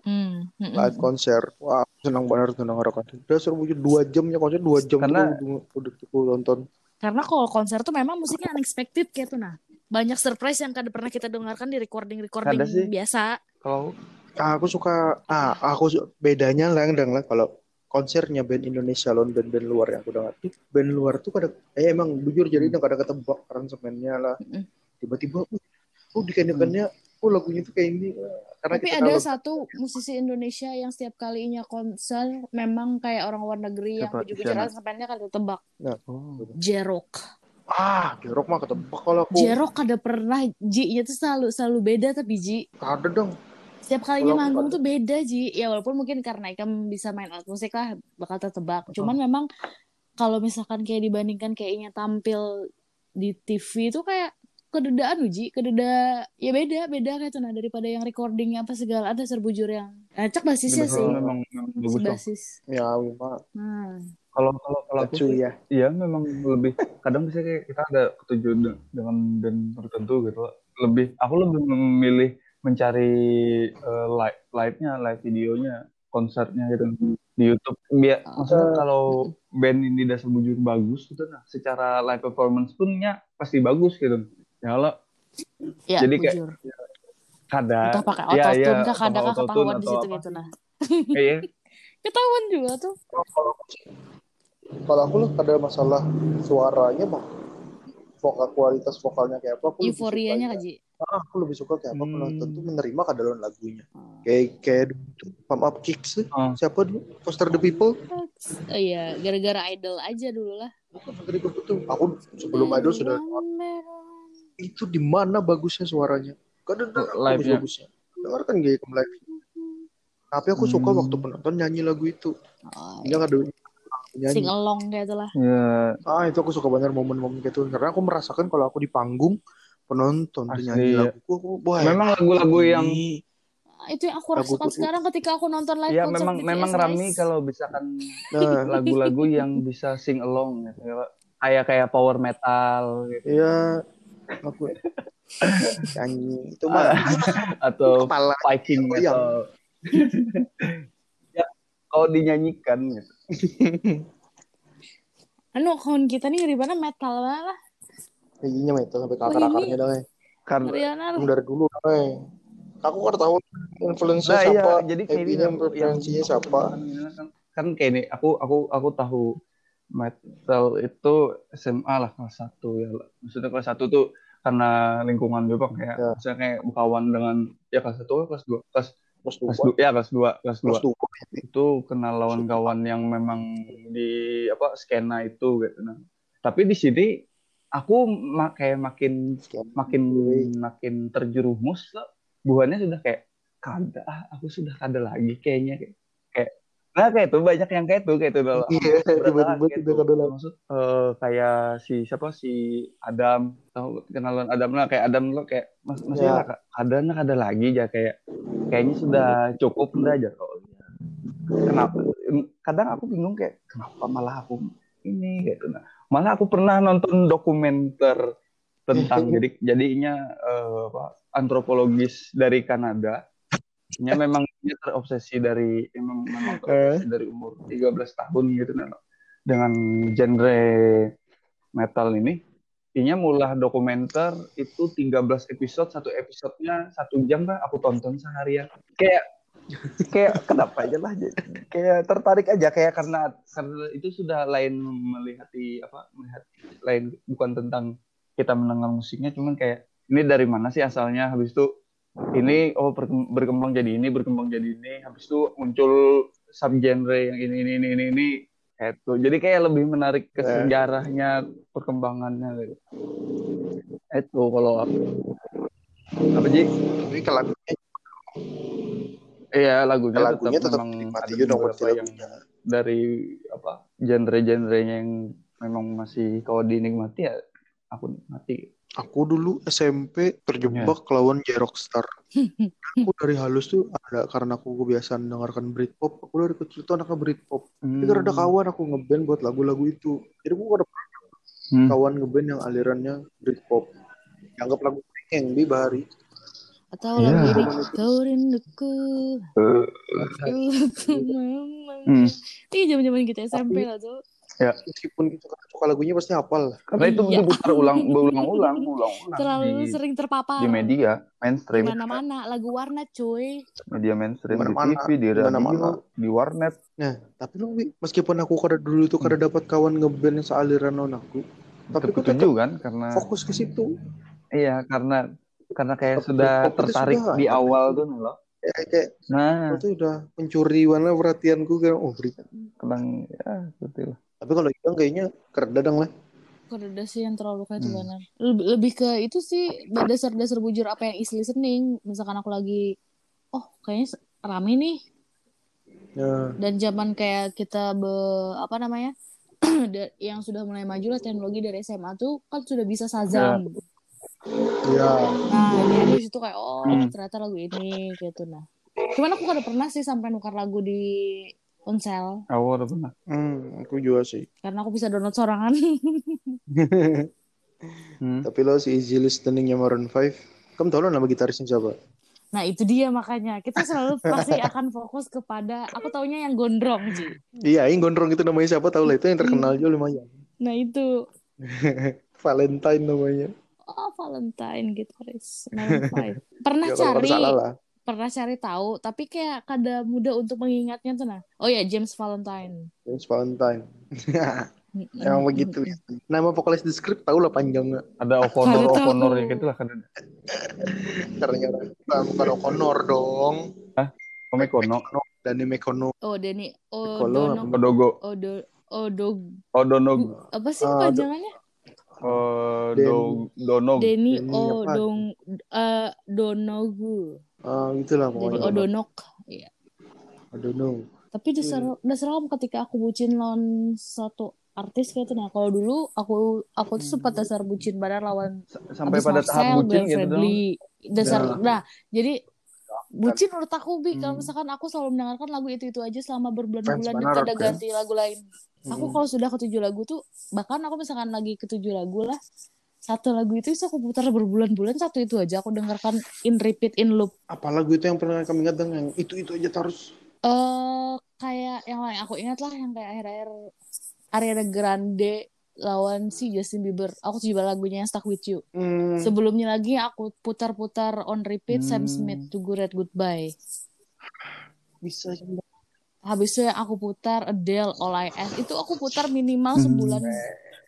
Speaker 3: Hmm, hmm, hmm.
Speaker 2: live konser. Wah, senang banget dengarkan. Udah suruh wujud dua jamnya konser dua jam
Speaker 4: Karena-
Speaker 2: tuh udah, udah aku tonton.
Speaker 3: Karena kalau konser tuh memang musiknya unexpected kayak tuh nah. Banyak surprise yang kada pernah kita dengarkan di recording-recording
Speaker 4: Kada sih.
Speaker 3: biasa.
Speaker 4: Kalau
Speaker 2: aku suka ah aku su- bedanya lah yang lah kalau konsernya band Indonesia lawan band-band luar yang aku dengar tuh band luar tuh kadang eh emang jujur jadi kadang ketebak aransemennya lah
Speaker 3: Mm-mm.
Speaker 2: tiba-tiba oh, oh dikainkannya oh lagunya tuh kayak ini karena
Speaker 3: Tapi
Speaker 2: kita
Speaker 3: ada
Speaker 2: tahu
Speaker 3: satu musisi Indonesia yang setiap kalinya konser memang kayak orang luar negeri yang
Speaker 4: Siapa?
Speaker 3: baju
Speaker 4: Siapa?
Speaker 3: sampai kada tebak.
Speaker 4: oh.
Speaker 3: Jerok.
Speaker 2: ah jerok mah ketebak kalau aku
Speaker 3: Jerok kada pernah Ji-nya tuh selalu selalu beda tapi Ji.
Speaker 2: ada dong
Speaker 3: Setiap kalinya manggung tuh beda Ji. Ya walaupun mungkin karena Ikam bisa main alat musik lah bakal tertebak. Cuman memang kalau misalkan kayak dibandingkan kayaknya tampil di TV itu kayak kededaan uji kededa ya beda beda kayak tuh nah daripada yang recordingnya apa segala ada serbujur yang acak basisnya sih.
Speaker 4: memang, memang
Speaker 3: basis.
Speaker 2: ya memang
Speaker 3: nah
Speaker 4: Kalau kalau kalau aku sih,
Speaker 2: ya.
Speaker 4: iya memang lebih kadang bisa kayak kita ada ketujuh de- dengan band tertentu gitu. Lebih aku lebih memilih mencari eh, live live-nya, live videonya, konsernya gitu di YouTube. Biar maksudnya
Speaker 2: Eh,
Speaker 4: kalau band ini dasar bujur bagus gitu nah, secara live performance punnya pasti bagus gitu. Ya kalau
Speaker 3: ya
Speaker 4: Jadi kayak-
Speaker 3: bujur.
Speaker 4: kada
Speaker 3: entah pakai
Speaker 4: Iya,
Speaker 3: autotune
Speaker 4: iya,
Speaker 3: kah
Speaker 4: pakai
Speaker 3: kah ketahuan di situ
Speaker 4: apa.
Speaker 3: gitu nah.
Speaker 4: Iya,
Speaker 3: ketahuan juga tuh.
Speaker 2: Kalau aku sih kalau aku lah ada masalah suaranya mah vokal kualitas vokalnya kayak apa aku
Speaker 3: euforianya kaji
Speaker 2: Ah, aku lebih suka kayak apa
Speaker 4: Hmm.
Speaker 2: penonton tuh menerima kedaluan lagunya.
Speaker 3: Oh.
Speaker 2: Kayak kayak dulu Pump Up Kicks tuh.
Speaker 4: Oh.
Speaker 2: Siapa dulu? Foster the People.
Speaker 3: Oh iya, gara-gara idol aja dulu lah.
Speaker 2: Bukan People tuh. Aku sebelum Idol sudah itu di mana bagusnya suaranya. Kadang
Speaker 4: Oh, live-nya.
Speaker 2: bagusnya. Dengarkan gak live. Tapi aku suka
Speaker 4: Hmm.
Speaker 2: waktu penonton nyanyi lagu itu.
Speaker 3: Oh,
Speaker 2: Dia ada nyanyi.
Speaker 3: sing along kayak itulah.
Speaker 4: Ya,
Speaker 2: Ah itu aku suka banget momen-momen kayak itu. Karena aku merasakan kalau aku di panggung penonton tuh
Speaker 4: Asli,
Speaker 2: nyanyi
Speaker 4: ya.
Speaker 2: laguku aku wah
Speaker 4: memang lagu-lagu yang.
Speaker 3: Ah, Itu yang aku
Speaker 2: Lagu
Speaker 3: rasakan sekarang ketika aku nonton live
Speaker 4: ya memang
Speaker 3: BTS,
Speaker 4: memang
Speaker 3: guys.
Speaker 4: Rami kalau misalkan
Speaker 2: Nah,
Speaker 4: lagu-lagu yang bisa sing along gitu ya. kayak kayak power metal gitu.
Speaker 2: iya aku nyanyi itu mah
Speaker 4: atau
Speaker 2: kepala
Speaker 4: Viking
Speaker 2: goyang.
Speaker 4: metal ya kalau dinyanyikan gitu
Speaker 3: Anu kawan kita nih ribana metal lah.
Speaker 2: Giginya mah itu sampai ke
Speaker 3: Oh,
Speaker 2: akar-akarnya dah eh.
Speaker 4: karena
Speaker 3: Riana
Speaker 2: Emang dari dulu eh. aku kan tahu influencer
Speaker 4: Nah, iya,
Speaker 2: siapa
Speaker 4: jadi kayak
Speaker 2: happy-nya
Speaker 4: ini,
Speaker 2: preferensinya
Speaker 4: yang-
Speaker 2: siapa.
Speaker 4: kan, kan kayak ini aku aku aku tahu metal itu SMA lah kelas satu ya. Maksudnya kelas satu tuh karena lingkungan gue bang kayak
Speaker 2: Ya.
Speaker 4: misalnya kayak berkawan dengan ya kelas satu kelas dua? Kelas kelas
Speaker 2: dua.
Speaker 4: dua ya kelas dua kelas dua. Itu kenal lawan kawan yang memang di apa skena itu gitu nah. Tapi di sini aku ma- kayak makin makin makin terjerumus lah buahnya sudah kayak kada ah, aku sudah kada lagi kayaknya. Kayak, kayak nah kayak itu banyak yang kayak itu kayak itu. Dalam
Speaker 2: iya tiba-tiba tidak ada lagi.
Speaker 4: Maksud eh, kayak si siapa si Adam tahu kenalan Adam lah kayak Adam lo kayak mas masih
Speaker 2: Ya.
Speaker 4: lah ada nah ada lagi ya kayak kayaknya sudah cukup udah aja kok. Kenapa? Kadang aku bingung kayak kenapa malah aku ini? Gitu nah malah aku pernah nonton dokumenter tentang jadi jadinya eh, apa antropologis dari Kanada. Nya memang dia terobsesi dari memang, memang terobsesi dari umur 13 tahun gitu nah dengan genre metal ini. Intinya mulai dokumenter itu 13 episode, satu episodenya satu jam kan aku tonton seharian. Kayak kayak kenapa aja lah kayak tertarik aja kayak karena karena itu sudah lain melihat di apa melihat lain bukan tentang kita mendengar musiknya cuman kayak ini dari mana sih asalnya habis itu ini oh berkem- berkembang jadi ini berkembang jadi ini habis itu muncul subgenre yang ini ini ini ini, ini. Itu jadi kayak lebih menarik ke
Speaker 2: Eh.
Speaker 4: sejarahnya perkembangannya gitu. itu kalau aku apa sih
Speaker 2: tapi kalau
Speaker 4: iya lagunya,
Speaker 2: lagunya
Speaker 4: tetap,
Speaker 2: tetap dong
Speaker 4: beberapa
Speaker 2: berarti
Speaker 4: yang dari apa genre-genrenya yang memang masih kalau dinikmati ya aku nikmati.
Speaker 2: Aku dulu SMP terjebak
Speaker 4: Iya.
Speaker 2: lawan J-Rockstar. Aku dari halus tuh ada karena aku kebiasaan dengarkan Britpop. Aku dari kecil tuh anaknya Britpop.
Speaker 4: Hmm.
Speaker 2: itu ada kawan aku ngeband buat lagu-lagu itu. Jadi aku ada
Speaker 4: Hmm.
Speaker 2: kawan ngeband yang alirannya Britpop. Anggap lagu yang di Bahari
Speaker 3: Atau
Speaker 4: Iya.
Speaker 3: lagu ini Kau rinduku.
Speaker 4: Eh,
Speaker 3: Aku mama
Speaker 4: Hmm.
Speaker 3: Ini zaman-zaman kita SMP lah tuh
Speaker 2: meskipun kita suka lagunya pasti hafal lah.
Speaker 4: Karena itu
Speaker 3: Iya.
Speaker 4: diputar ulang berulang-ulang ulang-ulang
Speaker 3: Terlalu
Speaker 4: di,
Speaker 3: sering terpapar.
Speaker 4: di media mainstream.
Speaker 3: Di mana-mana Lagu warna cuy.
Speaker 4: Media mainstream di
Speaker 2: Mana-mana,
Speaker 4: TV di radio
Speaker 2: mana-mana.
Speaker 4: di warnet.
Speaker 2: Nah, tapi lu meskipun aku kada dulu tuh kada dapat kawan ngeband sealiran non aku, tapi aku tetap
Speaker 4: kan karena
Speaker 2: fokus ke situ.
Speaker 4: iya karena karena kayak
Speaker 2: Tapi
Speaker 4: sudah
Speaker 2: itu
Speaker 4: tertarik
Speaker 2: sudah
Speaker 4: di awal tuh nih loh
Speaker 2: Kayak, kayak
Speaker 4: nah
Speaker 2: tuh udah mencuri mana perhatianku kayak oh beri.
Speaker 4: kadang ya seperti itu.
Speaker 2: Tapi kalau Igang kayaknya keredadang lah.
Speaker 3: Kok ada sih yang terlalu kayak itu
Speaker 2: Hmm.
Speaker 3: benar lebih, lebih ke itu sih dasar-dasar bujur apa yang is listening. Misalkan aku lagi oh kayaknya rame nih.
Speaker 2: Ya,
Speaker 3: dan zaman kayak kita be, apa namanya yang sudah mulai maju lah teknologi dari SMA tuh kan sudah bisa Shazam
Speaker 2: ya.
Speaker 3: Nah jadi di situ kayak oh
Speaker 4: Hmm.
Speaker 3: ternyata lagu ini gitu nah cuman aku kada pernah sih sampai nukar lagu di ponsel
Speaker 4: aku udah pernah
Speaker 2: Hmm, aku juga sih.
Speaker 3: karena aku bisa download sorangan
Speaker 4: Hmm.
Speaker 2: Tapi lo si easy listeningnya Maroon 5, kamu tahu lo nama gitarisnya siapa?
Speaker 3: nah itu dia makanya kita selalu pasti akan fokus kepada aku taunya yang gondrong sih
Speaker 2: Iya, ini gondrong itu namanya siapa tahu lah itu yang terkenal juga lumayan.
Speaker 3: nah itu
Speaker 2: Valentine namanya.
Speaker 3: Oh Valentine gitaris 5 pernah
Speaker 2: Ya
Speaker 3: cari pernah cari tahu tapi kayak kada mudah untuk mengingatnya tuh nah oh ya James Valentine
Speaker 2: James Valentine. Emang begitu. ya. Nama vokalis di skrip tahu lah panjangnya.
Speaker 4: Ada O'Connor. O'Connor ya gitu lah kan.
Speaker 2: Ternyata bukan, bukan O'Connor dong.
Speaker 4: Kome Kono,
Speaker 2: Dani Mekono.
Speaker 3: Oh, Denny
Speaker 2: Kalau
Speaker 3: Odono
Speaker 4: Odogo,
Speaker 3: Odo Odog
Speaker 4: Odonog,
Speaker 3: apa sih
Speaker 2: Ah,
Speaker 3: panjangannya?
Speaker 4: Odo, Donog.
Speaker 3: Denny
Speaker 2: Denny apa?
Speaker 3: Odong eh Donogu.
Speaker 2: Ah, gitulah
Speaker 3: Jadi
Speaker 2: pokoknya.
Speaker 3: Odonok. Iya.
Speaker 2: Know.
Speaker 3: Tapi dasar dasar kamu ketika aku bucin lawan satu artis kayak itu nah kalau dulu aku aku tuh sempat dasar bucin badan lawan
Speaker 4: S- Sampai pada
Speaker 3: Marcel,
Speaker 4: tahap bucin gitu dong.
Speaker 3: Dasar
Speaker 2: Ya.
Speaker 3: nah jadi bucin menurut aku bi kalau
Speaker 2: Hmm.
Speaker 3: misalkan aku selalu mendengarkan lagu itu itu aja selama berbulan-bulan dan tidak
Speaker 2: kan?
Speaker 3: ganti lagu lain. Aku kalau sudah ketujuh lagu tuh bahkan aku misalkan lagi ketujuh lagu lah satu lagu itu bisa aku putar berbulan-bulan satu itu aja aku dengarkan in repeat in loop.
Speaker 2: Apa lagu itu yang pernah kami ingat yang itu itu aja terus.
Speaker 3: Eh kayak yang lain aku ingat lah yang kayak akhir-akhir Ariana Grande lawan si Justin Bieber. Aku juga lagunya yang Stuck With You.
Speaker 2: Hmm.
Speaker 3: Sebelumnya lagi aku putar-putar on repeat Sam
Speaker 4: Hmm.
Speaker 3: Smith to Good at Goodbye.
Speaker 2: bisa.
Speaker 3: Habis itu yang aku putar Adele All I Ask. Itu aku putar minimal
Speaker 4: Hmm.
Speaker 3: sebulan.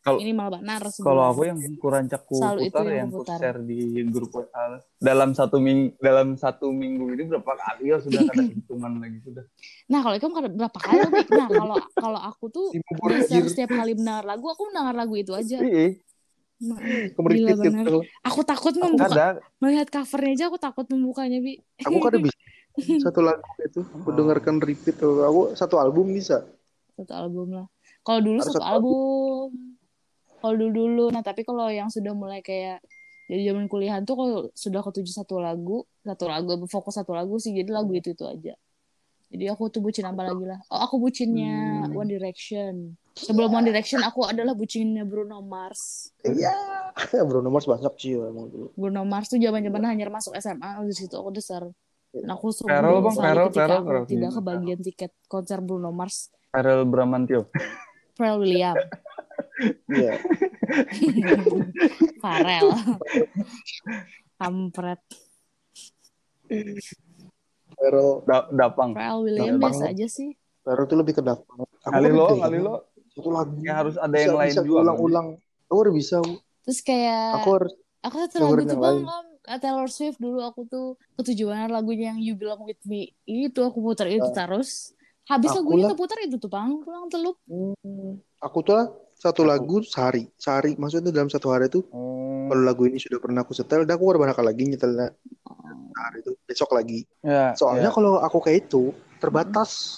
Speaker 4: Kalau-
Speaker 3: minimal benar sebulan.
Speaker 4: Kalau aku yang kurang caku
Speaker 3: Selalu itu
Speaker 4: putar
Speaker 3: yang
Speaker 4: yang
Speaker 3: aku putar.
Speaker 4: share di grup WA dalam satu minggu dalam satu minggu ini berapa kali ya sudah ada hitungan lagi sudah.
Speaker 3: Nah, kalau itu kan berapa kali? Bi? Nah, kalau kalau aku tuh setiap kali mendengar lagu aku mendengar lagu itu aja.
Speaker 4: Iya,
Speaker 3: Nah, Gila
Speaker 2: gitu.
Speaker 3: Aku takut
Speaker 4: aku
Speaker 3: membuka melihat covernya aja aku takut membukanya, Bi.
Speaker 2: Aku kan bisa satu lagu itu. Aku dengarkan repeat tuh. Aku satu album bisa.
Speaker 3: satu album lah. Kalau dulu
Speaker 2: Harus
Speaker 3: satu
Speaker 2: satu
Speaker 3: album. Kalau dulu dulu. Nah tapi kalau yang sudah mulai kayak jadi zaman kuliahan tuh kalau sudah ketujuh satu lagu, satu lagu fokus satu lagu sih. Jadi lagu itu itu aja. Jadi aku tuh bucin apa lagi lah. Oh aku bucinnya
Speaker 2: Hmm.
Speaker 3: One Direction. Sebelum One Direction aku adalah bucinnya Bruno Mars.
Speaker 2: Iya. Bruno Mars banyak sih emang dulu.
Speaker 3: Bruno Mars tuh zaman zaman hanya masuk SMA di situ aku besar. Dan aku sungguh
Speaker 4: Feral, Bang, Feral,
Speaker 3: ketika
Speaker 4: Feral,
Speaker 3: aku
Speaker 4: Feral.
Speaker 3: tidak kebagian tiket konser Bruno Mars.
Speaker 4: Farel Bramantio.
Speaker 3: Pharrell William.
Speaker 2: Iya.
Speaker 3: Farel. Kampret.
Speaker 2: Pero
Speaker 4: Da- Dapang.
Speaker 3: Pharrell William
Speaker 2: Gampang.
Speaker 3: biasa aja sih.
Speaker 2: Pero tuh lebih ke dapur. Aku
Speaker 4: Kali lo, kali lo.
Speaker 2: Satu lagu.
Speaker 4: Ya harus ada
Speaker 2: Bisa-
Speaker 4: yang lain
Speaker 2: bisa
Speaker 4: juga.
Speaker 2: Ulang-ulang. Aku udah bisa. Bu.
Speaker 3: Terus kayak
Speaker 2: Aku harus
Speaker 3: aku satu lagu tuh bang Taylor Swift dulu aku tuh ketujuan lagunya yang You Belong With Me itu aku putar itu terus habis
Speaker 2: Aku
Speaker 3: lagunya
Speaker 2: lah.
Speaker 3: keputar itu tuh bang pulang telup
Speaker 2: Hmm, aku tuh lah satu lagu sehari. Sehari. Maksudnya dalam satu hari tuh
Speaker 4: Oh.
Speaker 2: kalau lagu ini sudah pernah aku setel, udah aku udah banyak lagi nyetelnya hari itu besok lagi.
Speaker 4: Ya,
Speaker 2: Soalnya
Speaker 4: ya.
Speaker 2: kalau aku kayak itu terbatas.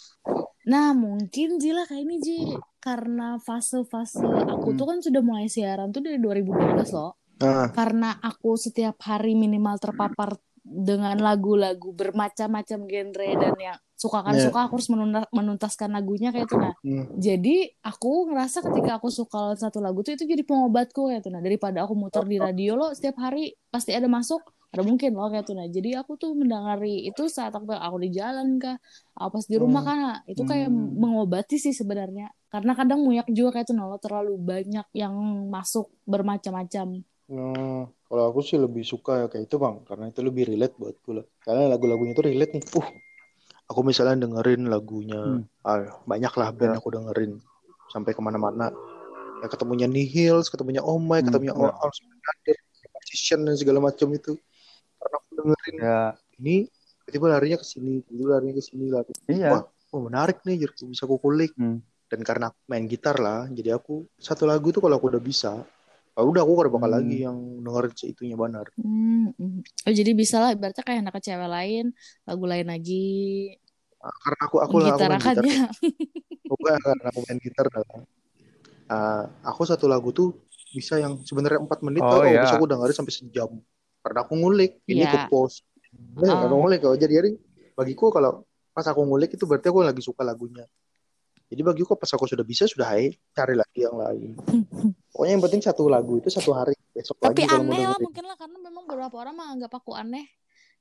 Speaker 3: nah mungkin Jila kayak ini Ji karena fase-fase aku tuh kan sudah mulai siaran tuh dari 2012 loh
Speaker 2: Nah,
Speaker 3: karena aku setiap hari minimal terpapar dengan lagu-lagu bermacam-macam genre dan yang suka kan
Speaker 2: Iya.
Speaker 3: suka aku harus menuntaskan lagunya kayak itu nah
Speaker 2: hmm,
Speaker 3: jadi aku ngerasa ketika aku suka satu lagu tuh itu jadi pengobatku kayak itu nah daripada aku muter di radio loh setiap hari pasti ada masuk ada mungkin loh kayak itu nah jadi aku tuh mendengari itu saat aku aku di jalan kah aku pas di rumah
Speaker 2: Hmm.
Speaker 3: kan nah, itu kayak
Speaker 4: Hmm.
Speaker 3: mengobati sih sebenarnya. Karena kadang muyak juga kayak itu nah lo terlalu banyak yang masuk bermacam-macam
Speaker 2: nah, kalau aku sih lebih suka ya kayak itu bang, karena itu lebih relate buatku lah. Karena lagu-lagunya itu relate nih. Uh, aku misalnya dengerin lagunya,
Speaker 4: Hmm.
Speaker 2: ah, banyak lah band
Speaker 4: Ya.
Speaker 2: aku dengerin sampai ke mana-mana. Ya, ketemunya Nihils, ketemunya Oh My,
Speaker 4: Hmm,
Speaker 2: ketemunya
Speaker 4: ya.
Speaker 2: All Brother, Musician dan segala macam itu. Karena aku dengerin
Speaker 4: Ya,
Speaker 2: ini, tiba-tiba larinya ke sini, tiba larinya ke sini lari.
Speaker 4: iya.
Speaker 2: Wah, oh menarik nih, jadi bisa aku kulik.
Speaker 4: Hmm.
Speaker 2: Dan karena aku main gitar lah, jadi aku satu lagu tuh kalau aku udah bisa, ah, udah aku gak bakal
Speaker 4: Hmm.
Speaker 2: lagi yang dengerin seitunya benar.
Speaker 3: Hmm, hmm. Oh jadi bisa lah ibaratnya kayak anak cewek lain lagu lain lagi
Speaker 2: Ah, karena aku aku lah aku main gitar, bukan karena aku main gitar lah. Ah, aku satu lagu tuh bisa yang sebenarnya empat menit
Speaker 4: Oh,
Speaker 2: tau,
Speaker 4: iya.
Speaker 2: bisa aku dengerin sampai sejam. Karena aku ngulik, ini
Speaker 3: Iya.
Speaker 2: ke pause. Nah,
Speaker 3: Ah.
Speaker 2: aku ngulik kalau jadi hari bagiku kalau pas aku ngulik itu berarti aku lagi suka lagunya. Jadi bagiku pas aku sudah bisa sudah hai cari lagi yang lain. Pokoknya yang penting satu lagu itu satu hari besok
Speaker 3: Tapi
Speaker 2: lagi mau
Speaker 3: aneh lah mungkin lah karena memang beberapa orang menganggap aku aneh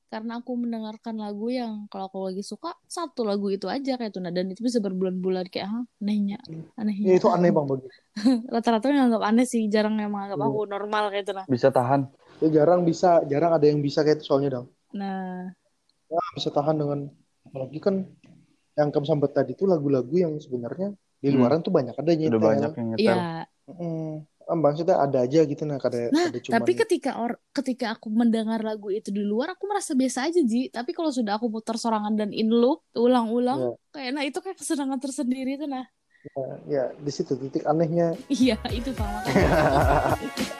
Speaker 3: karena aku mendengarkan lagu yang kalau aku lagi suka satu lagu itu aja kayak itu nah dan itu bisa berbulan-bulan kayak ah anehnya
Speaker 2: Ya,
Speaker 3: anehnya
Speaker 2: itu aneh bang bagi.
Speaker 3: rata-rata menganggap aneh sih jarang yang menganggap aku normal kayak itu nah
Speaker 4: Bisa tahan.
Speaker 2: Ya, jarang bisa, jarang ada yang bisa kayak itu soalnya dong.
Speaker 3: nah
Speaker 2: Ya, bisa tahan dengan apalagi kan yang kamu sampai tadi itu lagu-lagu yang sebenarnya di
Speaker 4: Hmm.
Speaker 2: luaran tuh banyak ada nyetel
Speaker 4: Udah banyak yang nyetel.
Speaker 3: Iya.
Speaker 2: Mm. Ah, maksudnya ada aja gitu nah kada
Speaker 3: Nah,
Speaker 2: kada cuman
Speaker 3: tapi ketika or ketika aku mendengar lagu itu di luar, aku merasa biasa aja, Ji. Tapi kalau sudah aku putar sorangan dan in loop, ulang-ulang, kayak nah itu kayak kesenangan tersendiri tuh nah.
Speaker 2: ya di situ titik anehnya
Speaker 3: Iya, itu makanya.